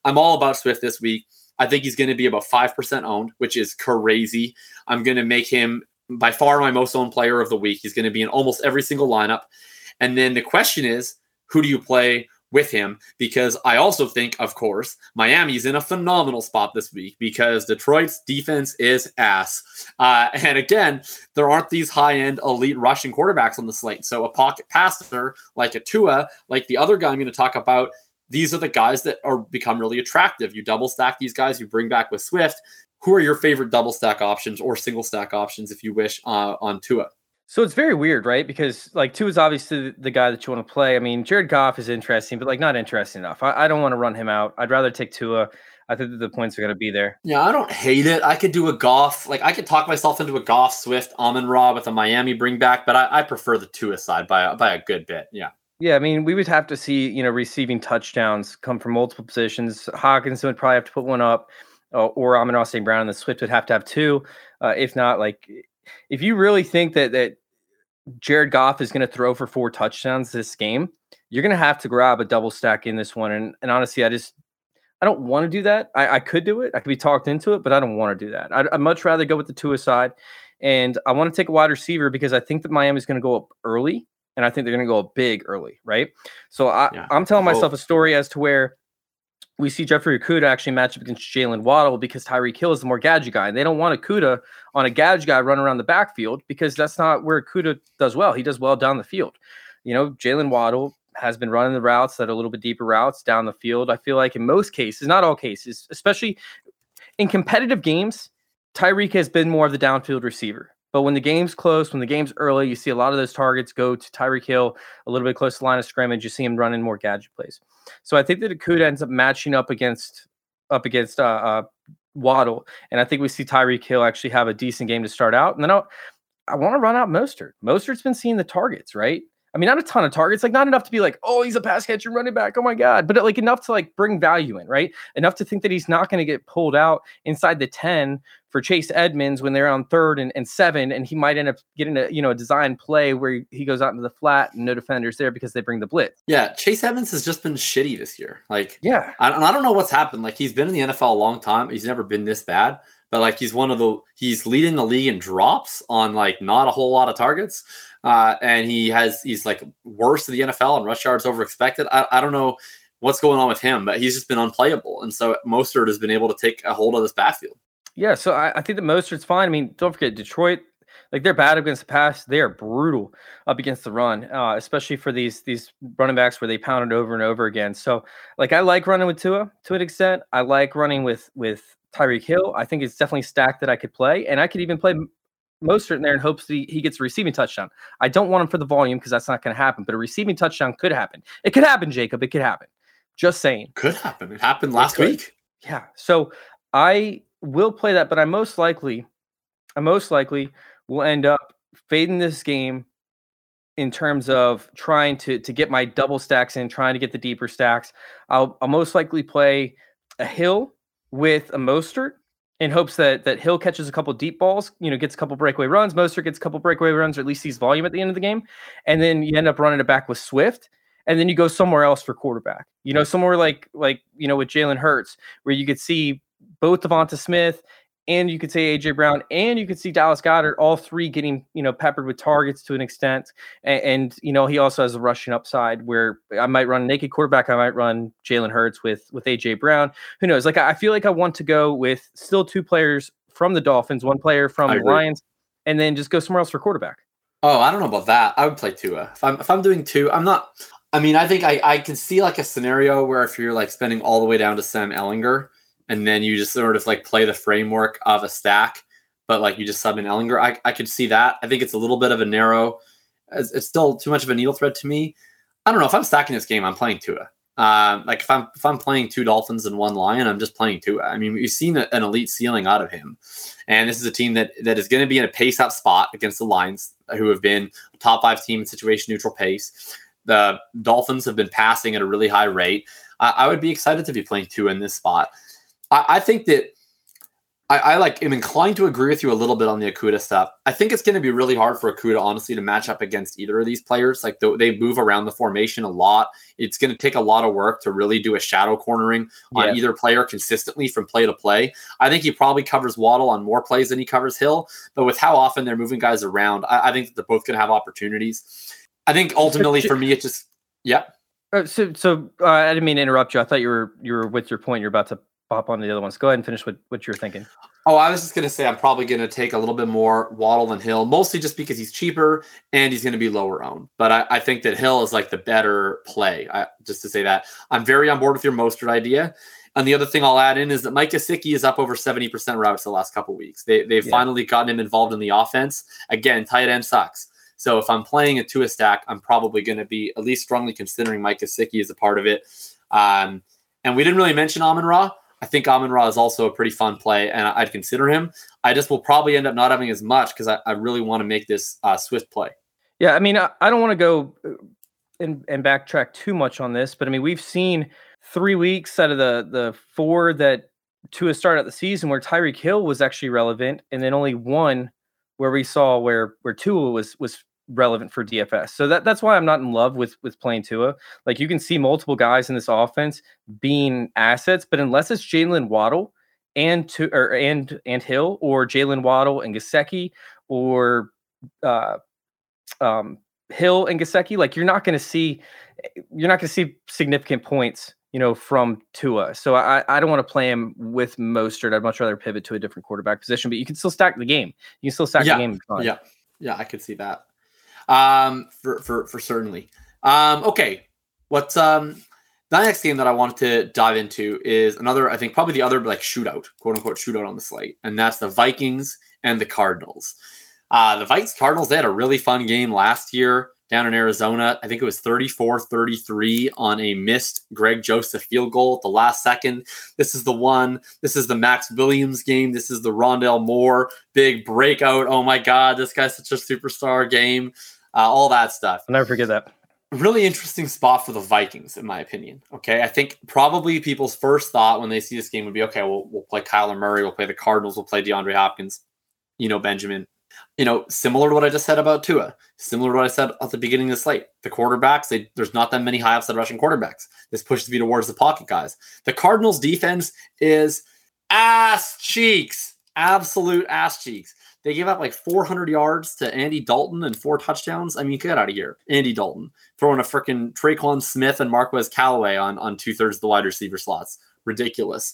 I'm all about Swift this week. I think he's going to be about 5% owned, which is crazy. I'm going to make him by far my most owned player of the week. He's going to be in almost every single lineup. And then the question is, who do you play with him because I also think, of course, Miami's in a phenomenal spot this week because Detroit's defense is ass. Uh, and again, there aren't these high end elite rushing quarterbacks on the slate. So a pocket passer like a Tua, like the other guy I'm going to talk about, these are the guys that are become really attractive. You double stack these guys, you bring back with Swift. Who are your favorite double stack options or single stack options, if you wish, uh, on Tua? So it's very weird, right? Because like Tua is obviously the guy that you want to play. I mean, Jared Goff is interesting, but like not interesting enough. I, I don't want to run him out. I'd rather take Tua. I think that the points are going to be there. Yeah, I don't hate it. I could do a Goff. Like I could talk myself into a Goff, Swift, Amon Ra with a Miami bring back, but I, I prefer the Tua side by by a good bit. Yeah. Yeah, I mean, we would have to see you know receiving touchdowns come from multiple positions. Hawkins would probably have to put one up, uh, or Amon Ra St. Brown and the Swift would have to have two. Uh, if not, like if you really think that that Jared Goff is going to throw for four touchdowns this game, you're going to have to grab a double stack in this one. And, and honestly, I just I don't want to do that. I, I, could do it. I could be talked into it, but I don't want to do that. I'd, I'd much rather go with the Tua side. And I want to take a wide receiver because I think that Miami is going to go up early, and I think they're going to go up big early, right? So I, yeah. I'm telling myself a story as to where we see Jeffrey Okudah actually match up against Jalen Waddle because Tyreek Hill is the more gadget guy. And they don't want Okudah on a gadget guy running around the backfield because that's not where Okudah does well. He does well down the field. You know, Jalen Waddle has been running the routes that are a little bit deeper routes down the field. I feel like in most cases, not all cases, especially in competitive games, Tyreek has been more of the downfield receiver. But when the game's close, when the game's early, you see a lot of those targets go to Tyreek Hill a little bit close to the line of scrimmage. You see him running more gadget plays. So I think that Okudah ends up matching up against up against uh, uh, Waddle, and I think we see Tyreek Hill actually have a decent game to start out. And then I'll, I want to run out Mostert. Mostert's been seeing the targets, right? I mean, not a ton of targets, like not enough to be like, oh, he's a pass catcher running back. Oh my God. But like enough to like bring value in, right? Enough to think that he's not going to get pulled out inside the 10 for Chase Edmonds when they're on third and, and seven. And he might end up getting a, you know, a design play where he goes out into the flat and no defenders there because they bring the blitz. Yeah. Chase Edmonds has just been shitty this year. Like, yeah. I, I don't know what's happened. Like he's been in the NFL a long time. He's never been this bad but like he's one of the he's leading the league in drops on like not a whole lot of targets. Uh, and he has he's like worse in the NFL and rush yards over expected. I, I don't know what's going on with him, but he's just been unplayable. And so Mostert has been able to take a hold of this backfield. Yeah, so I, I think that Mostert's fine. I mean, don't forget Detroit, like they're bad against the pass. They are brutal up against the run, uh, especially for these these running backs where they pound it over and over again. So, like I like running with Tua to an extent. I like running with with Tyreek Hill. I think it's definitely stacked that I could play, and I could even play Mostert in there in hopes that he, he gets a receiving touchdown. I don't want him for the volume because that's not going to happen, but a receiving touchdown could happen. It could happen, Jacob. It could happen. Just saying. Could happen. It happened last it week. Yeah. So I will play that, but I most likely, I most likely will end up fading this game in terms of trying to to get my double stacks in, trying to get the deeper stacks. I'll, I'll most likely play a Hill with a Mostert in hopes that that Hill catches a couple deep balls, you know, gets a couple breakaway runs, Mostert gets a couple breakaway runs, or at least sees volume at the end of the game, and then you end up running it back with Swift, and then you go somewhere else for quarterback. You know, somewhere like like you know with Jalen Hurts, where you could see both Devonta Smith and you could say AJ Brown, and you could see Dallas Goedert, all three getting you know peppered with targets to an extent, and, and, you know he also has a rushing upside where I might run naked quarterback, I might run Jalen Hurts with with AJ Brown. Who knows? Like I feel like I want to go with still two players from the Dolphins, one player from the Lions, and then just go somewhere else for quarterback. Oh, I don't know about that. I would play Tua if I'm if I'm doing two. I'm not. I mean, I think I I can see like a scenario where if you're like spending all the way down to Sam Ehlinger and then you just sort of like play the framework of a stack, but like you just sub in Ehlinger. I, I could see that. I think it's a little bit of a narrow. It's, it's still too much of a needle thread to me. I don't know if I'm stacking this game. I'm playing Tua. Uh, like if I'm if I'm playing two Dolphins and one Lion, I'm just playing Tua. I mean, we've seen an elite ceiling out of him, and this is a team that that is going to be in a pace up spot against the Lions, who have been a top five team in situation neutral pace. The Dolphins have been passing at a really high rate. I, I would be excited to be playing Tua in this spot. I, I think that I, I, like am inclined to agree with you a little bit on the Okudah stuff. I think it's going to be really hard for Okudah, honestly, to match up against either of these players. Like the, they move around the formation a lot. It's going to take a lot of work to really do a shadow cornering on either player consistently from play to play. I think he probably covers Waddle on more plays than he covers Hill, but with how often they're moving guys around, I, I think they're both going to have opportunities. I think ultimately for me, it just yeah. Uh, so, so uh, I didn't mean to interrupt you. I thought you were you were with your point. You're about to pop on the other ones. Go ahead and finish what, what you're thinking. Oh, I was just going to say I'm probably going to take a little bit more Waddle than Hill, mostly just because he's cheaper and he's going to be lower owned. But I, I, think that Hill is like the better play. I, just to say that I'm very on board with your Mostert idea. And the other thing I'll add in is that Mike Gesicki is up over 70% routes the last couple weeks. They, they've yeah. finally gotten him involved in the offense. Again, tight end sucks. So if I'm playing a Tua stack, I'm probably going to be at least strongly considering Mike Gesicki as a part of it. Um, and we didn't really mention Amon Ra. I think Amon Ra is also a pretty fun play, and I'd consider him. I just will probably end up not having as much because I, I, really want to make this uh, Swift play. Yeah, I mean, I, I don't want to go uh, and, and backtrack too much on this, but I mean, we've seen three weeks out of the the four that Tua started out the season where Tyreek Hill was actually relevant, and then only one where we saw where where Tua was was relevant for DFS. So that that's why I'm not in love with with playing Tua. Like you can see multiple guys in this offense being assets, but unless it's Jalen Waddle and to or and and Hill or Jalen Waddle and Gesicki or uh, um, Hill and Gesicki, like you're not going to see you're not going to see significant points, you know, from Tua. So I I don't want to play him with Mostert. I'd much rather pivot to a different quarterback position. But you can still stack the game. You can still stack yeah. the game. Yeah, yeah, I could see that. Um, for for for certainly. Um, okay, what's um the next game that I wanted to dive into is another, I think, probably the other like shootout, quote unquote shootout on the slate, and that's the Vikings and the Cardinals. Uh, the Vikings Cardinals, they had a really fun game last year down in Arizona. I think it was 34 33 on a missed Greg Joseph field goal at the last second. This is the one. This is the Max Williams game. This is the Rondale Moore big breakout. Oh my God, this guy's such a superstar game. Uh, all that stuff. I'll never forget that. Really interesting spot for the Vikings, in my opinion. Okay. I think probably people's first thought when they see this game would be okay, we'll, we'll play Kyler Murray, we'll play the Cardinals, we'll play DeAndre Hopkins, you know, Benjamin you know, similar to what I just said about Tua, similar to what I said at the beginning of the slate. The quarterbacks, they, there's not that many high upside rushing quarterbacks. This pushes me towards the pocket guys. The Cardinals' defense is ass cheeks, absolute ass cheeks. They gave up like 400 yards to Andy Dalton and four touchdowns. I mean, get out of here, Andy Dalton throwing a freaking Tre'Quan Smith and Marquez Callaway on on two thirds of the wide receiver slots. Ridiculous.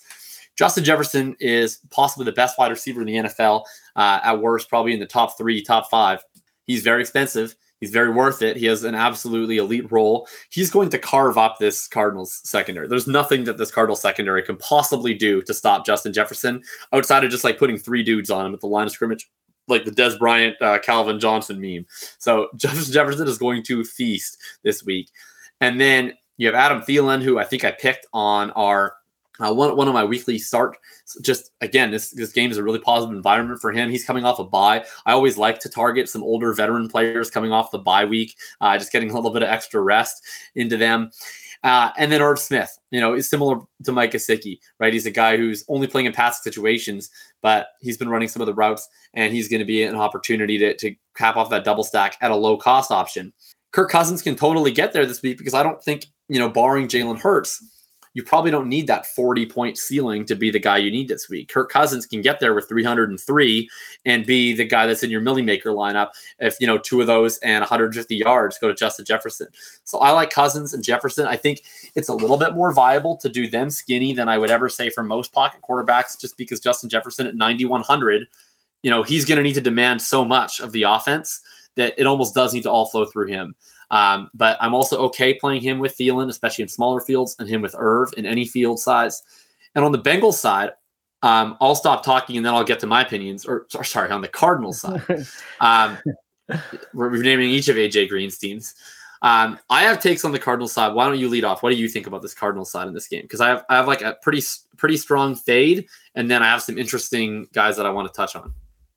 Justin Jefferson is possibly the best wide receiver in the NFL. Uh, at worst, probably in the top three, top five. He's very expensive. He's very worth it. He has an absolutely elite role. He's going to carve up this Cardinals secondary. There's nothing that this Cardinals secondary can possibly do to stop Justin Jefferson outside of just like putting three dudes on him at the line of scrimmage, like the Dez Bryant, uh, Calvin Johnson meme. So Justin Jefferson is going to feast this week. And then you have Adam Thielen, who I think I picked on our uh, one, one of my weekly start, just again, this this game is a really positive environment for him. He's coming off a bye. I always like to target some older veteran players coming off the bye week, uh, just getting a little bit of extra rest into them. Uh, and then Irv Smith, you know, is similar to Mike Gesicki, right? He's a guy who's only playing in passing situations, but he's been running some of the routes, and he's going to be an opportunity to, to cap off that double stack at a low cost option. Kirk Cousins can totally get there this week because I don't think, you know, barring Jalen Hurts, you probably don't need that 40 point ceiling to be the guy you need this week. Kirk Cousins can get there with 303 and be the guy that's in your Milly Maker lineup. If, you know, two of those and 150 yards go to Justin Jefferson. So I like Cousins and Jefferson. I think it's a little bit more viable to do them skinny than I would ever say for most pocket quarterbacks, just because Justin Jefferson at 9,100, you know, he's going to need to demand so much of the offense that it almost does need to all flow through him. Um, but I'm also okay playing him with Thielen, especially in smaller fields, and him with Irv in any field size. And on the Bengals side, um, I'll stop talking and then I'll get to my opinions. Or, or sorry, on the Cardinals side, um, we're renaming each of AJ Green's teams. Um, I have takes on the Cardinals side. Why don't you lead off? What do you think about this Cardinals side in this game? Because I have I have like a pretty pretty strong fade, and then I have some interesting guys that I want to touch on.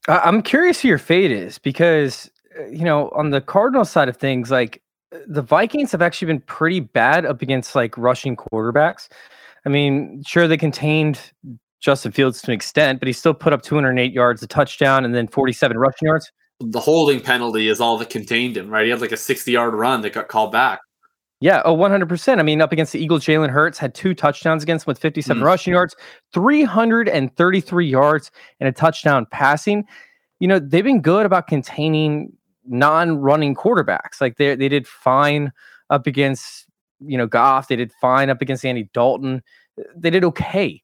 I'm curious who your fade is because uh, you know on the Cardinals side of things, like the Vikings have actually been pretty bad up against like rushing quarterbacks. I mean, sure they contained Justin Fields to an extent, but he still put up 208 yards, a touchdown, and then 47 rushing yards. The holding penalty is all that contained him, right? He had like a 60 yard run that got called back. Yeah, oh, 100%. I mean, up against the Eagles, Jalen Hurts had two touchdowns against him with 57 mm. rushing yards, 333 yards, and a touchdown passing. You know, they've been good about containing non-running quarterbacks. Like they they did fine up against you know Goff. They did fine up against Andy Dalton. They did okay.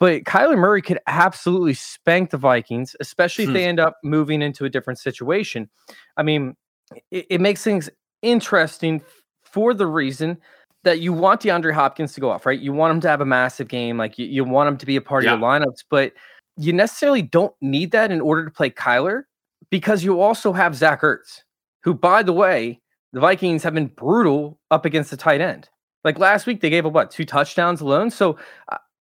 But Kyler Murray could absolutely spank the Vikings, especially if they hmm. end up moving into a different situation. I mean, it, it makes things interesting for the reason that you want DeAndre Hopkins to go off, right? You want him to have a massive game, like you, you want him to be a part yeah. of your lineups, but you necessarily don't need that in order to play Kyler because you also have Zach Ertz, who, by the way, the Vikings have been brutal up against the tight end. Like last week, they gave up what two touchdowns alone. So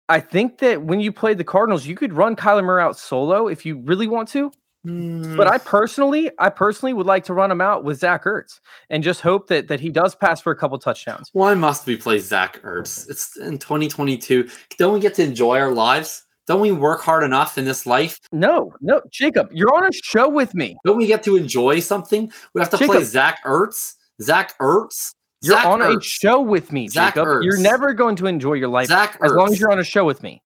I think that when you play the Cardinals, you could run Kyler Murray out solo if you really want to. Mm. But I personally, I personally would like to run him out with Zach Ertz and just hope that that he does pass for a couple touchdowns. Why must we play Zach Ertz? It's in 2022. Don't we get to enjoy our lives? Don't we work hard enough in this life? No, no, Jacob, you're on a show with me. Don't we get to enjoy something? We have to Jacob, play Zach Ertz. Zach Ertz. You're Zach on Ertz. a show with me, Zach Jacob. Ertz. You're never going to enjoy your life Zach as Ertz. long as you're on a show with me.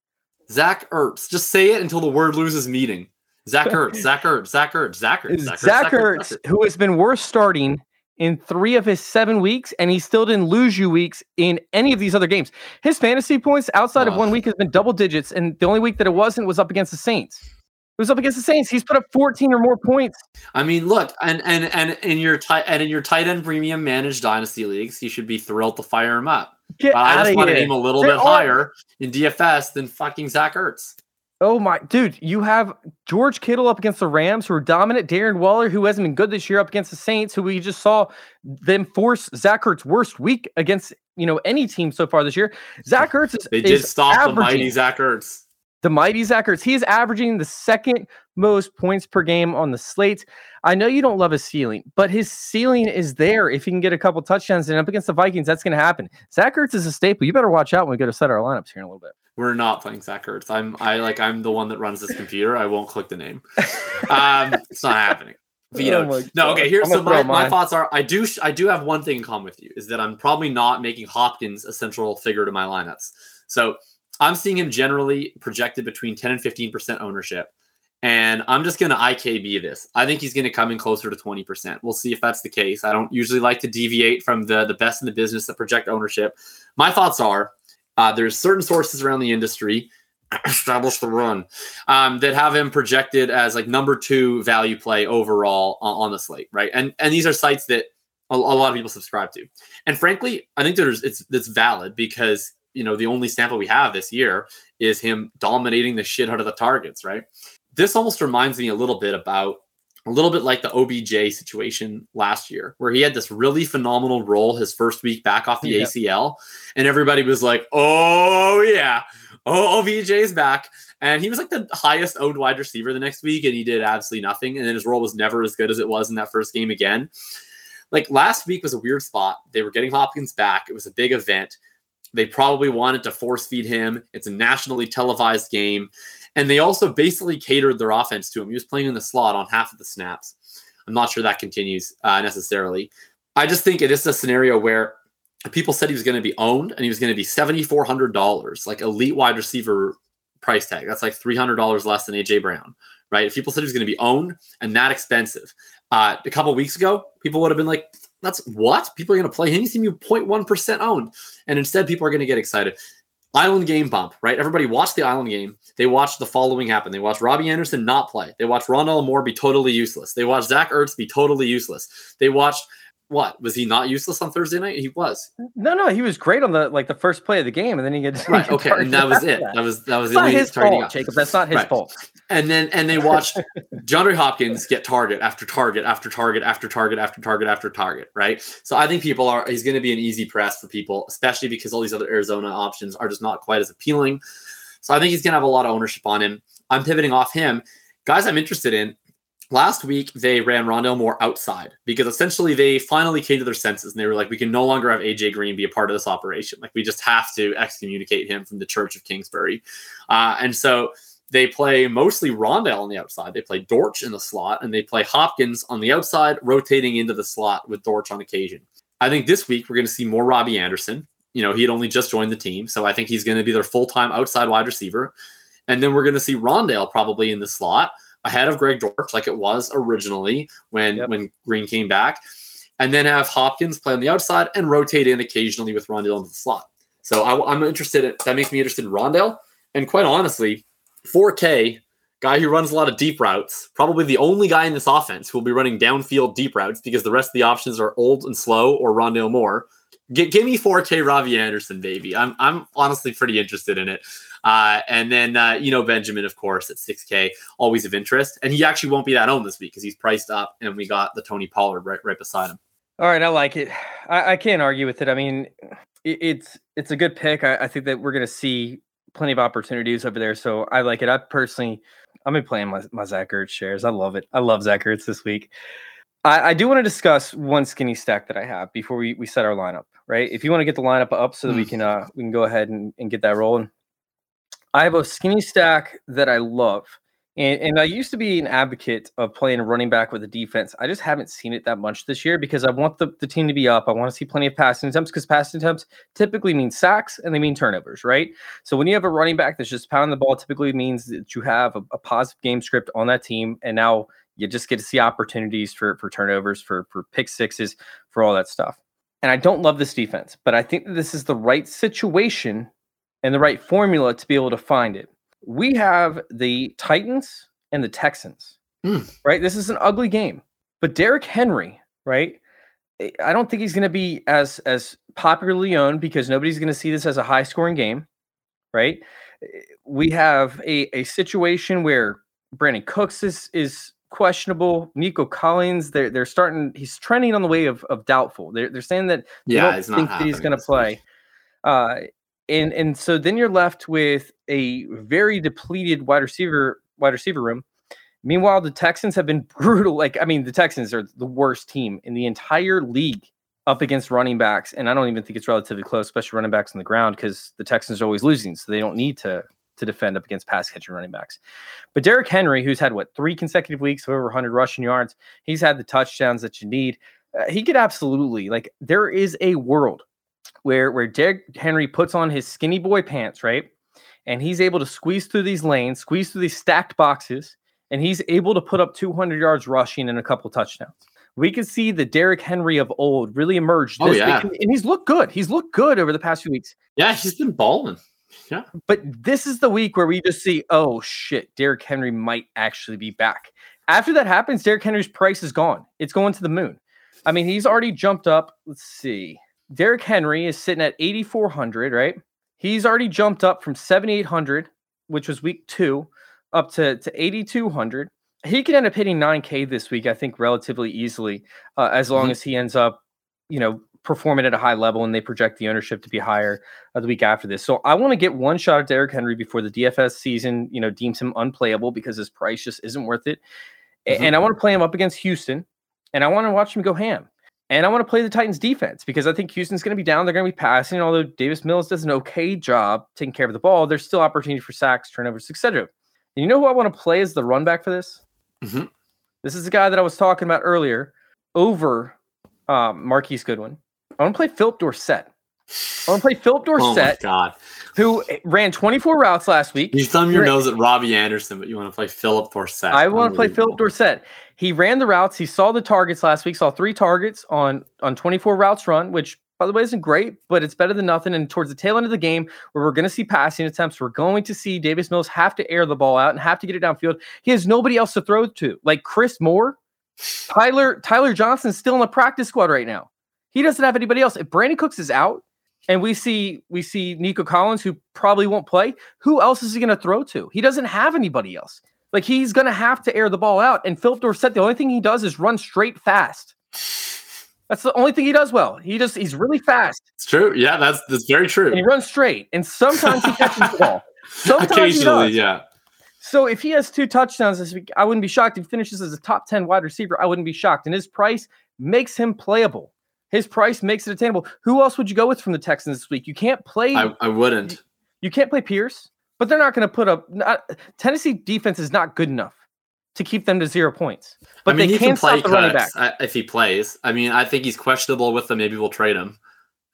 Zach Ertz. Just say it until the word loses meaning. Zach Ertz. Zach Ertz. Zach Ertz. Zach Ertz. Zach Ertz. Zach Ertz, who has been worse starting in three of his seven weeks, and he still didn't lose you weeks in any of these other games. His fantasy points outside of one week has been double digits, and the only week that it wasn't was up against the Saints. It was up against the Saints. He's put up 14 or more points. I mean, look, and and and in your tight and in your tight end premium managed dynasty leagues, you should be thrilled to fire him up. Get but I just want to aim a little they bit are. higher in DFS than fucking Zach Ertz. Oh my dude, you have George Kittle up against the Rams, who are dominant. Darren Waller, who hasn't been good this year, up against the Saints, who we just saw them force Zach Ertz' worst week against you know any team so far this year. Zach Ertz is they did stop the mighty Zach Ertz. The mighty Zach Ertz. He is averaging the second most points per game on the slate. I know you don't love his ceiling, but his ceiling is there. If he can get a couple touchdowns and up against the Vikings, that's going to happen. Zach Ertz is a staple. You better watch out when we go to set our lineups here in a little bit. We're not playing Zach Ertz. I'm I like I'm the one that runs this computer. I won't click the name. Um, it's not happening. Veto. Oh no, okay. Here's so my, my thoughts are I do I do have one thing in common with you is that I'm probably not making Hopkins a central figure to my lineups. So I'm seeing him generally projected between 10 and 15 percent ownership. And I'm just going to IKB this. I think he's going to come in closer to 20%. We'll see if that's the case. I don't usually like to deviate from the, the best in the business that project ownership. My thoughts are uh, there's certain sources around the industry, establish the run, um, that have him projected as like number two value play overall on, on the slate, right? And and these are sites that a, a, lot of people subscribe to. And frankly, I think there's it's it's valid because you know the only sample we have this year is him dominating the shit out of the targets, right? This almost reminds me a little bit about a little bit like the OBJ situation last year, where he had this really phenomenal role his first week back off the yeah. ACL, and everybody was like, "Oh yeah, oh OBJ is back," and he was like the highest owned wide receiver the next week, and he did absolutely nothing, and then his role was never as good as it was in that first game again. Like last week was a weird spot. They were getting Hopkins back. It was a big event. They probably wanted to force feed him. It's a nationally televised game. And they also basically catered their offense to him. He was playing in the slot on half of the snaps. I'm not sure that continues uh, necessarily. I just think it is a scenario where people said he was going to be owned and he was going to be $7,400, like elite wide receiver price tag. That's like $300 less than AJ Brown, right? If people said he was going to be owned and that expensive, uh, a couple weeks ago, people would have been like, that's what? People are going to play him. He's going to be 0.1% owned. And instead, people are going to get excited. Island game bump, right? Everybody watched the Island game. They watched the following happen. They watched Robbie Anderson not play. They watched Rondale Moore be totally useless. They watched Zach Ertz be totally useless. They watched what was he not useless on Thursday night? He was. No, no, he was great on the like the first play of the game, and then he gets right. Okay, and that was it. That. that was that was not his fault, Jacob. That's not his right. fault. And then and they watched DeAndre Hopkins get target after target after target after target after target after target. Right. So I think people are he's going to be an easy press for people, especially because all these other Arizona options are just not quite as appealing. So I think he's going to have a lot of ownership on him. I'm pivoting off him. Guys, I'm interested in last week they ran Rondale Moore outside because essentially they finally came to their senses and they were like, we can no longer have AJ Green be a part of this operation. Like we just have to excommunicate him from the Church of Kingsbury. Uh, and so they play mostly Rondale on the outside. They play Dortch in the slot and they play Hopkins on the outside, rotating into the slot with Dortch on occasion. I think this week we're going to see more Robbie Anderson. You know, he had only just joined the team, so I think he's going to be their full time outside wide receiver. And then we're going to see Rondale probably in the slot ahead of Greg Dortch, like it was originally when yep. when Green came back, and then have Hopkins play on the outside and rotate in occasionally with Rondale into the slot. So I, am interested. In, that makes me interested in Rondale, and quite honestly, 4K guy who runs a lot of deep routes, probably the only guy in this offense who will be running downfield deep routes because the rest of the options are old and slow or Rondale Moore. G- give me 4K Robbie Anderson, baby. I'm I'm honestly pretty interested in it. Uh, and then uh, you know Benjamin, of course, at 6K, always of interest. And he actually won't be that owned this week because he's priced up, and we got the Tony Pollard right right beside him. All right, I like it. I, I can't argue with it. I mean, it, it's it's a good pick. I, I think that we're going to see plenty of opportunities over there. So I like it. I personally, I'm been playing my, my Zach Ertz shares. I love it. I love Zach Ertz this week. I, I do want to discuss one skinny stack that I have before we, we set our lineup, right? If you want to get the lineup up so that we hmm. can uh we can go ahead and, and get that rolling. I have a skinny stack that I love. And, and I used to be an advocate of playing a running back with a defense. I just haven't seen it that much this year because I want the, the team to be up. I want to see plenty of passing attempts because passing attempts typically mean sacks and they mean turnovers, right? So when you have a running back that's just pounding the ball, typically means that you have a, a positive game script on that team. And now you just get to see opportunities for, for turnovers, for, for pick sixes, for all that stuff. And I don't love this defense, but I think that this is the right situation and the right formula to be able to find it we have the Titans and the Texans, mm. right? This is an ugly game, but Derrick Henry, right? I don't think he's going to be as as popularly owned because nobody's going to see this as a high scoring game, right? We have a, a situation where Brandin Cooks is is questionable. Nico Collins, they're they're starting. He's trending on the way of, of doubtful. They're they're saying that they yeah, don't think that he's going to play. Uh, and and so then you're left with a very depleted wide receiver wide receiver room. Meanwhile, the Texans have been brutal. Like, I mean, the Texans are the worst team in the entire league up against running backs, and I don't even think it's relatively close, especially running backs on the ground, because the Texans are always losing, so they don't need to to defend up against pass catching running backs. But Derrick Henry, who's had what three consecutive weeks of over 100 rushing yards, he's had the touchdowns that you need. Uh, he could absolutely like. There is a world where where Derrick Henry puts on his skinny boy pants, right? And he's able to squeeze through these lanes, squeeze through these stacked boxes, and he's able to put up 200 yards rushing and a couple touchdowns. We can see the Derrick Henry of old really emerge. oh, yeah. Week, and he's looked good. He's looked good over the past few weeks. Yeah, he's been balling. Yeah. But this is the week where we just see, oh shit, Derrick Henry might actually be back. After that happens, Derrick Henry's price is gone. It's going to the moon. I mean, he's already jumped up. Let's see. Derrick Henry is sitting at 8,400, right? He's already jumped up from 7,800, which was week two, up to, to 8,200. He could end up hitting 9K this week, I think, relatively easily, uh, as long mm-hmm. as he ends up, you know, performing at a high level and they project the ownership to be higher uh, the week after this. So I want to get one shot at Derrick Henry before the DFS season, you know, deems him unplayable because his price just isn't worth it. Mm-hmm. And I want to play him up against Houston and I want to watch him go ham. And I want to play the Titans defense because I think Houston's going to be down. They're going to be passing. Although Davis Mills does an okay job taking care of the ball, there's still opportunity for sacks, turnovers, etc. And you know who I want to play as the run back for this? Mm-hmm. This is the guy that I was talking about earlier over um, Marquise Goodwin. I want to play Phillip Dorsett. I want to play Philip oh Dorsett. Oh god! Who ran 24 routes last week? You thumb your nose at Robbie Anderson, but you want to play Phillip Dorsett. I want to play Phillip Dorsett. He ran the routes. He saw the targets last week. Saw three targets on on 24 routes run, which by the way isn't great, but it's better than nothing. And towards the tail end of the game, where we're going to see passing attempts, we're going to see Davis Mills have to air the ball out and have to get it downfield. He has nobody else to throw to, like Chris Moore, Tyler Tyler Johnson's still in the practice squad right now. He doesn't have anybody else. If Brandin Cooks is out, and we see we see Nico Collins, who probably won't play. Who else is he going to throw to? He doesn't have anybody else. Like he's going to have to air the ball out. And Phillip Dorsett, the only thing he does is run straight fast. That's the only thing he does well. He just he's really fast. It's true. Yeah, that's that's very true. And he runs straight, and sometimes he catches the ball. Sometimes Occasionally, yeah. So if he has two touchdowns this week, I wouldn't be shocked. If he finishes as a top 10 wide receiver, I wouldn't be shocked. And his price makes him playable. His price makes it attainable. Who else would you go with from the Texans this week? You can't play. I, I wouldn't. You can't play Pierce, but they're not going to put up. Not, Tennessee defense is not good enough to keep them to zero points. But I mean, they can, can play stop the running back if he plays. I mean, I think he's questionable with them. Maybe we'll trade him.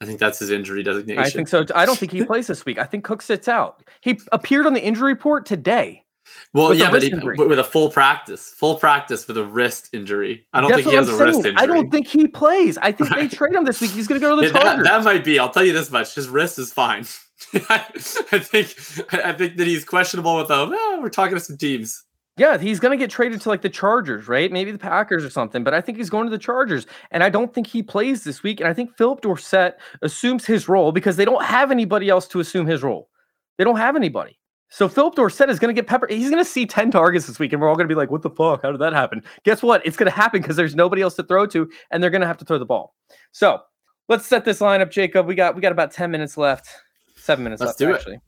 I think that's his injury designation. I think so. I don't think he plays this week. I think Cook sits out. He appeared on the injury report today. Well, yeah, but, he, with a full practice, full practice for the wrist injury. I don't That's think he has I'm a saying. wrist injury. I don't think he plays. I think they trade him this week. He's going to go to the yeah, that, that, might be. I'll tell you this much: his wrist is fine. I think. I think that he's questionable with them. Oh, we're talking to some teams. Yeah, he's going to get traded to like the Chargers, right? Maybe the Packers or something. But I think he's going to the Chargers, and I don't think he plays this week. And I think Phillip Dorsett assumes his role because they don't have anybody else to assume his role. They don't have anybody. So Phillip Dorsett is going to get pepper. He's going to see 10 targets this week, and we're all going to be like, what the fuck? How did that happen? Guess what? It's going to happen because there's nobody else to throw to, and they're going to have to throw the ball. So let's set this lineup, Jacob. We got we got about 10 minutes left. Seven minutes Let's left, do it. actually.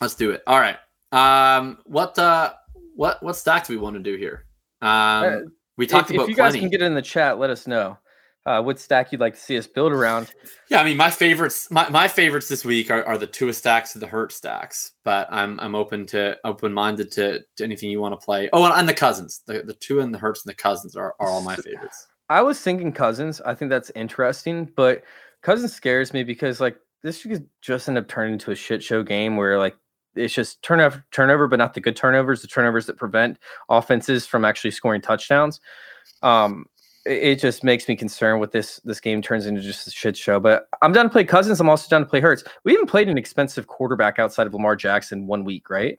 Let's do it. All right. Um, what uh, what what stack do we want to do here? Um, Uh, we talked if, about if you guys can get it in the chat, let us know uh, what stack you'd like to see us build around. Yeah, I mean, my favorites, my, my favorites this week are, are the Tua stacks and the Hurt stacks. But I'm I'm open to open minded to, to anything you want to play. Oh, and, and the cousins, the the Tua and the Hurts and the cousins are, are all my favorites. I was thinking Cousins. I think that's interesting, but Cousins scares me because like this could just end up turning into a shit show game where like it's just turnover, turnover, but not the good turnovers, the turnovers that prevent offenses from actually scoring touchdowns. Um, it, just makes me concerned with this. This game turns into just a shit show. But I'm down to play Cousins. I'm also down to play Hurts. We even played an expensive quarterback outside of Lamar Jackson one week, right?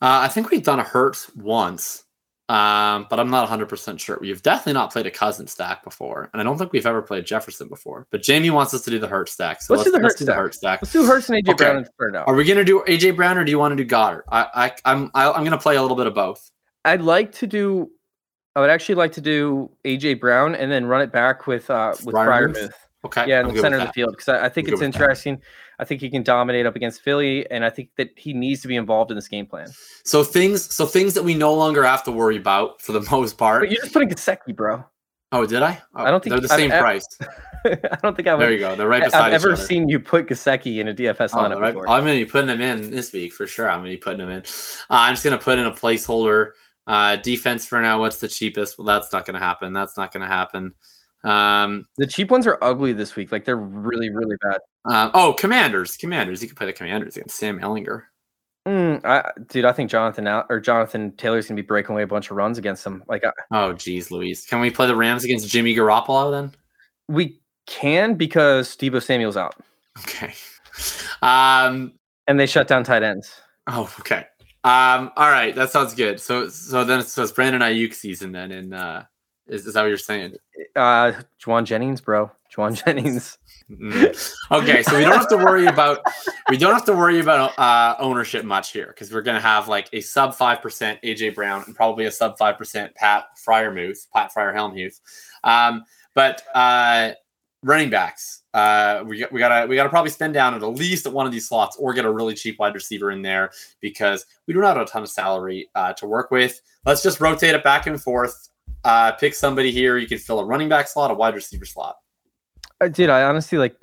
Uh, I think we've done a Hurts once, um, but I'm not 100 percent sure. We've definitely not played a cousin stack before, and I don't think we've ever played Jefferson before. But Jamie wants us to do the Hurt stack, so Let's do the Hurt do the stack. Hurt stack. Let's do Hurts and AJ Okay. Brown and. Are we gonna do AJ Brown or do you want to do Goedert? I, I I'm I, I'm gonna play a little bit of both. I'd like to do. I would actually like to do AJ Brown and then run it back with uh with? Freiermuth. Okay, Yeah, in I'm the center of the field because I, I think I'm it's interesting. I think he can dominate up against Philly, and I think that he needs to be involved in this game plan. So things, so things that we no longer have to worry about for the most part. But you're just putting Gesicki, bro. Oh, did I? Oh, I don't think they're the same ev- price. I don't think I've, There you go. They're right beside I've each ever other. seen you put Gesicki in a DFS Oh, lineup right. before. I'm gonna be putting them in this week for sure. I'm gonna be putting them in. Uh, I'm just gonna put in a placeholder. Uh, defense for now. What's the cheapest? Well, that's not gonna happen. That's not gonna happen. Um, the cheap ones are ugly this week. Like they're really, really bad. uh, oh, commanders. Commanders. You can play the commanders against Sam Ehlinger. Mm, I, dude, I think Jonathan Al- or Jonathan Taylor's gonna be breaking away a bunch of runs against them. Like I, Oh, geez, Louise. Can we play the Rams against Jimmy Garoppolo then? we can because Deebo Samuel's out, Okay. Um. and they shut down tight ends. Oh, okay. Um. All right. That sounds good. So, so then, so it's Brandon Aiyuk season then, and uh, is, is that what you're saying? Uh, Jauan Jennings, bro. Jauan Jennings. Mm. Okay, so we don't have to worry about we don't have to worry about uh, ownership much here because we're gonna have like a sub five percent AJ Brown and probably a sub five percent Pat Freiermuth, Pat Fryer Helmhuth. Um, but uh, running backs, uh, we got, we gotta we gotta probably spend down at least at one of these slots or get a really cheap wide receiver in there because we do not have a ton of salary uh, to work with. Let's just rotate it back and forth. Uh, pick somebody here. You can fill a running back slot, a wide receiver slot. Uh, dude, I honestly like.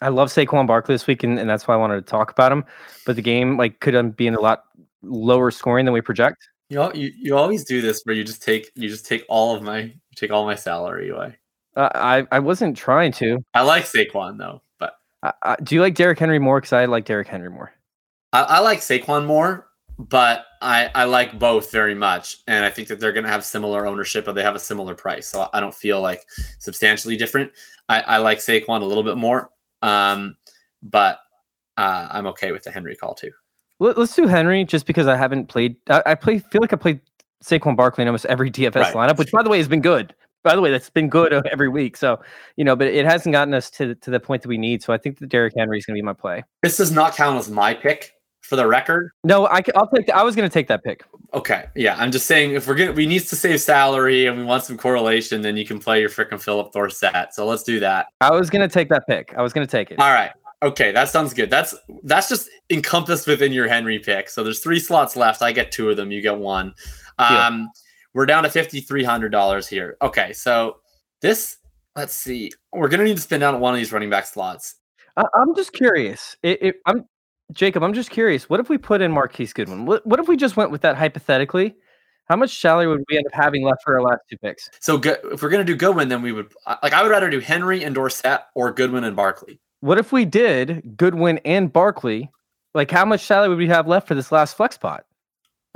I love Saquon Barkley this week, and, and that's why I wanted to talk about him. But the game like could be in a lot lower scoring than we project. You, al- you you always do this where you just take you just take all of my take all my salary away. Uh, I I wasn't trying to. I like Saquon though, but I, I, do you like Derrick Henry more? Because I like Derrick Henry more. I, I like Saquon more. But I I like both very much, and I think that they're going to have similar ownership, but they have a similar price, so I don't feel like substantially different. I, I like Saquon a little bit more, um, but uh, I'm okay with the Henry call too. Let, us do Henry just because I haven't played. I, I play feel like I played Saquon Barkley in almost every DFS Right. lineup, which by the way has been good. By the way, that's been good uh, every week. So you know, but it hasn't gotten us to to the point that we need. So I think that Derrick Henry is going to be my play. This does not count as my pick for the record. No, I will take. The, I was going to take that pick. Okay, yeah, I'm just saying if we're gonna we need to save salary and we want some correlation, then you can play your freaking Phillip Dorsett. So let's do that. I was going to take that pick. I was going to take it. All right. Okay, that sounds good. That's that's just encompassed within your Henry pick. So there's three slots left. I get two of them. You get one. Um, we're down to fifty three hundred dollars here. Okay, so this let's see. We're gonna need to spin down one of these running back slots. I, I'm just curious. It, it, I'm Jacob. I'm just curious. What if we put in Marquise Goodwin? What, what if we just went with that hypothetically? How much salary would we end up having left for our last two picks? So go, if we're gonna do Goodwin, then we would like I would rather do Henry and Dorsett or Goodwin and Barkley. What if we did Goodwin and Barkley? Like, how much salary would we have left for this last flex spot?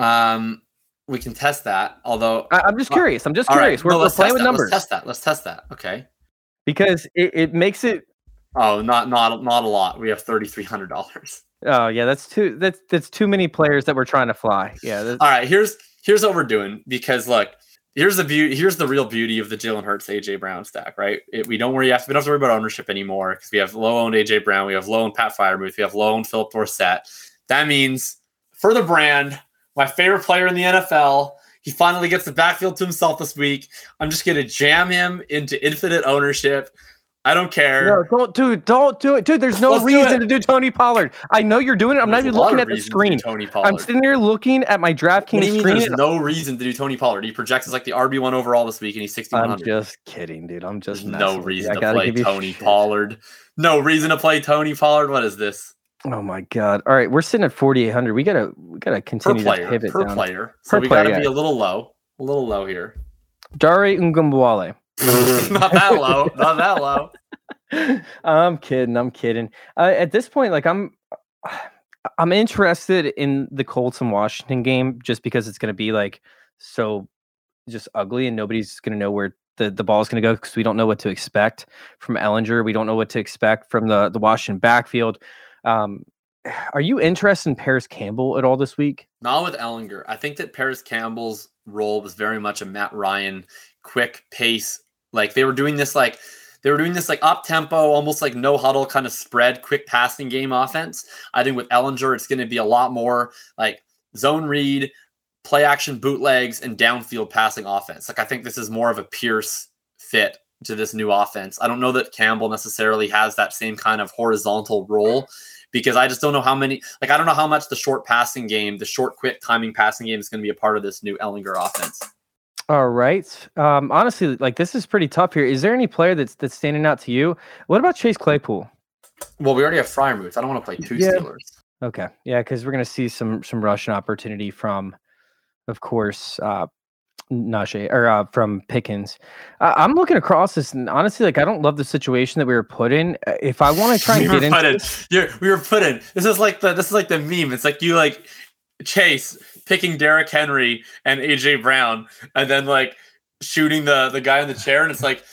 Um, we can test that. Although, I, I'm just curious. I'm just all right, curious. We're, no, we're playing with that. numbers Let's test that. Let's test that. Okay. because it, it makes it. Oh, not not not a lot. We have thirty three hundred dollars. Oh yeah, that's too. That's that's too many players that we're trying to fly. Yeah. that- All right, here's here's what we're doing because look, here's the beauty. Here's the real beauty of the Jalen Hurts AJ Brown stack, right? It, we don't worry. We don't have to worry about ownership anymore because we have low owned AJ Brown, we have low owned Pat Freiermuth, we have low owned Phillip Dorsett. That means for the brand, my favorite player in the NFL. He finally gets the backfield to himself this week. I'm just going to jam him into infinite ownership. I don't care. No, don't do it. Don't do it, dude. There's no Let's reason do to do Tony Pollard. I know you're doing it. I'm There's not even looking at the screen. Tony Pollard. I'm sitting here looking at my DraftKings screen. There's no reason to do Tony Pollard. He projects as like the RB one overall this week, and he's 6100. I'm just kidding, dude. I'm just no reason to play Tony Pollard. No reason to play Tony Pollard. What is this? Oh my god! All right, we're sitting at 4,800. We gotta we gotta continue per player, to pivot per down. player. So per we player, gotta yeah. be a little low, a little low here. Dare Ogunbowale. not that low. Not that low. I'm kidding. I'm kidding. Uh, at this point, like I'm, I'm interested in the Colts and Washington game just because it's going to be like so just ugly and nobody's going to know where the, the ball is going to go because we don't know what to expect from Ehlinger. We don't know what to expect from the the Washington backfield. Um, are you interested in Parris Campbell at all this week? Not with Ehlinger. I think that Parris Campbell's role was very much a Matt Ryan quick pace. Like they were doing this like they were doing this like up tempo, almost like no huddle kind of spread, quick passing game offense. I think with Ehlinger, it's going to be a lot more like zone read, play action bootlegs, and downfield passing offense. Like I think this is more of a Pierce fit to this new offense. I don't know that Campbell necessarily has that same kind of horizontal role because I just don't know how many like I don't know how much the short passing game, the short quick timing passing game is going to be a part of this new Ehlinger offense. All right. Um, honestly, like this is pretty tough here. Is there any player that's that's standing out to you? What about Chase Claypool? Well, we already have Freiermuth. I don't want to play two yeah. Steelers. Okay. Yeah, because we're gonna see some some rushing opportunity from, of course, uh Najee or uh, from Pickens. Uh, I'm looking across this, and honestly, like I don't love the situation that we were put in. Uh, if I want to try and we get into, in, we were put in. This is like the this is like the meme. It's like you like Chase picking Derrick Henry and AJ Brown, and then like shooting the the guy in the chair, and it's like,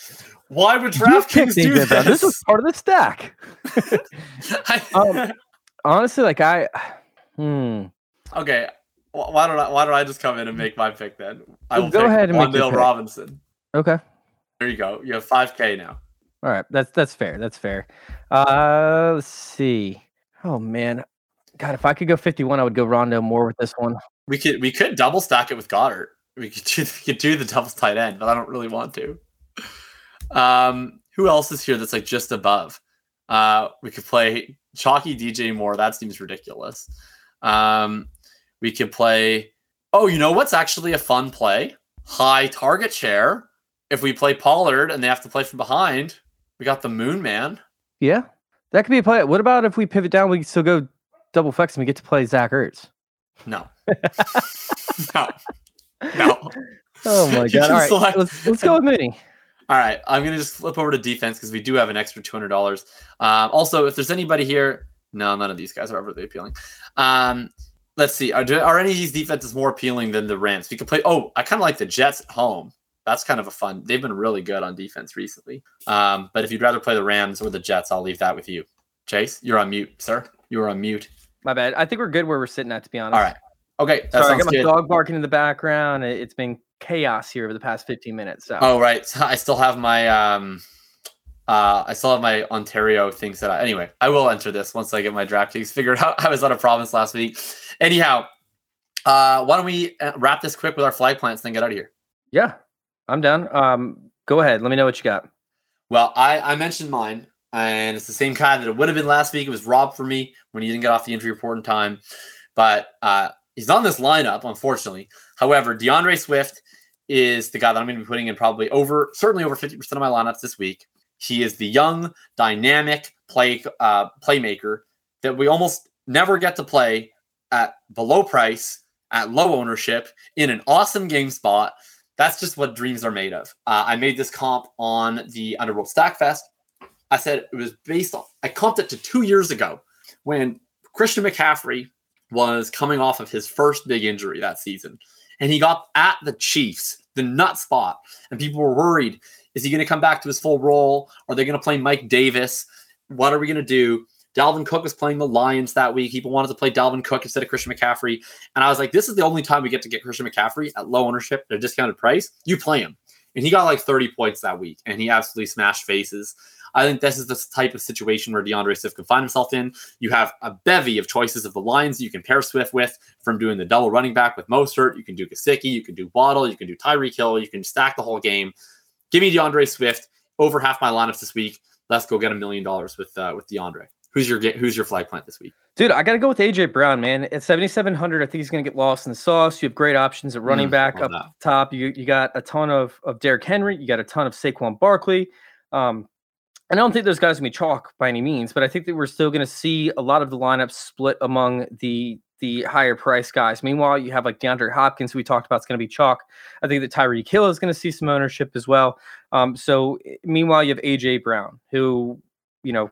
why would DraftKings do this? This was part of the stack. um, honestly, like I, hmm. Okay, why don't I why don't I just come in and make my pick then? I will go ahead and Wan'Dale Robinson. Okay. There you go. You have five K now. All right, that's that's fair. That's fair. Uh, let's see. Oh man, God, if I could go 51, I would go Rondo more with this one. We could we could double stack it with Goedert. We could do, we could do the double tight end, but I don't really want to. Um, who else is here that's like just above? Uh, we could play Chalky DJ Moore. That seems ridiculous. Um, we could play. Oh, you know what's actually a fun play? High target share. If we play Pollard and they have to play from behind, we got the Moon Man. Yeah, that could be a play. What about if we pivot down? We still go double flex and we get to play Zach Ertz. No. no. No. Oh my god! All right, select- let's, let's go with Mooney. All right, I'm gonna just flip over to defense because we do have an extra two hundred dollars. Um, also, if there's anybody here, no, none of these guys are overly appealing. Um, let's see, are, are any of these defenses more appealing than the Rams? We could play. Oh, I kind of like the Jets at home. That's kind of a fun. They've been really good on defense recently. Um, but if you'd rather play the Rams or the Jets, I'll leave that with you. Chase, you're on mute, sir. You are on mute. My bad. I think we're good where we're sitting at, to be honest. All right. Okay. Sorry, I got my good. dog barking in the background. It's been chaos here over the past 15 minutes. So. Oh, right. So I still have my um uh I still have my Ontario things that I anyway, I will enter this once I get my DraftKings figured out. I was out of province last week. Anyhow, uh why don't we uh, wrap this quick with our flag plants and then get out of here? Yeah. I'm done. Um go ahead. Let me know what you got. Well, I I mentioned mine and it's the same guy that it would have been last week. It was Rob for me when he didn't get off the injury report in time, but uh, he's on this lineup, unfortunately. However, D'Andre Swift is the guy that I'm going to be putting in probably over, certainly over 50% of my lineups this week. He is the young, dynamic play uh, playmaker that we almost never get to play at below price, at low ownership, in an awesome game spot. That's just what dreams are made of. Uh, I made this comp on the Underworld Stackfest I said it was based on, I comped it to two years ago when Christian McCaffrey was coming off of his first big injury that season. And he got at the Chiefs, the nut spot. And people were worried is he going to come back to his full role? Are they going to play Mike Davis? What are we going to do? Dalvin Cook was playing the Lions that week. People wanted to play Dalvin Cook instead of Christian McCaffrey. And I was like, this is the only time we get to get Christian McCaffrey at low ownership at a discounted price. You play him. and he got like 30 points that week, and he absolutely smashed faces. I think this is the type of situation where D'Andre Swift can find himself in. You have a bevy of choices of the lines you can pair Swift with from doing the double running back with Mostert. You can do Gesicki, you can do Waddle, you can do Tyreek Hill, you can stack the whole game. Give me D'Andre Swift over half my lineups this week. Let's go get a million dollars with uh, with D'Andre. Who's your who's your flag plant this week? Dude, I got to go with AJ Brown, man. At 7,700, I think he's going to get lost in the sauce. You have great options at running mm, back up that. top. You you got a ton of of Derrick Henry. You got a ton of Saquon Barkley. Um, I don't think those guys are going to be chalk by any means, but I think that we're still going to see a lot of the lineups split among the the higher price guys. Meanwhile, you have like DeAndre Hopkins, we talked about, is going to be chalk. I think that Tyreek Hill is going to see some ownership as well. Um, so meanwhile, you have AJ Brown, who you know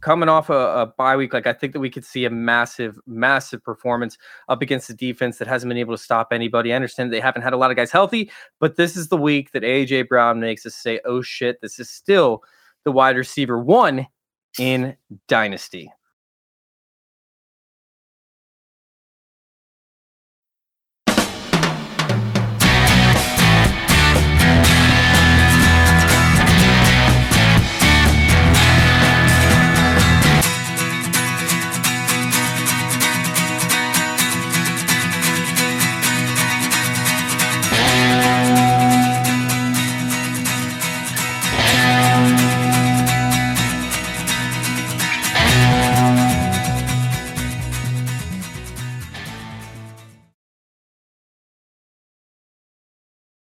coming off a, a bye week, like I think that we could see a massive, massive performance up against the defense that hasn't been able to stop anybody. I understand they haven't had a lot of guys healthy, but this is the week that AJ Brown makes us say, "Oh shit, this is still." the wide receiver one in Dynasty.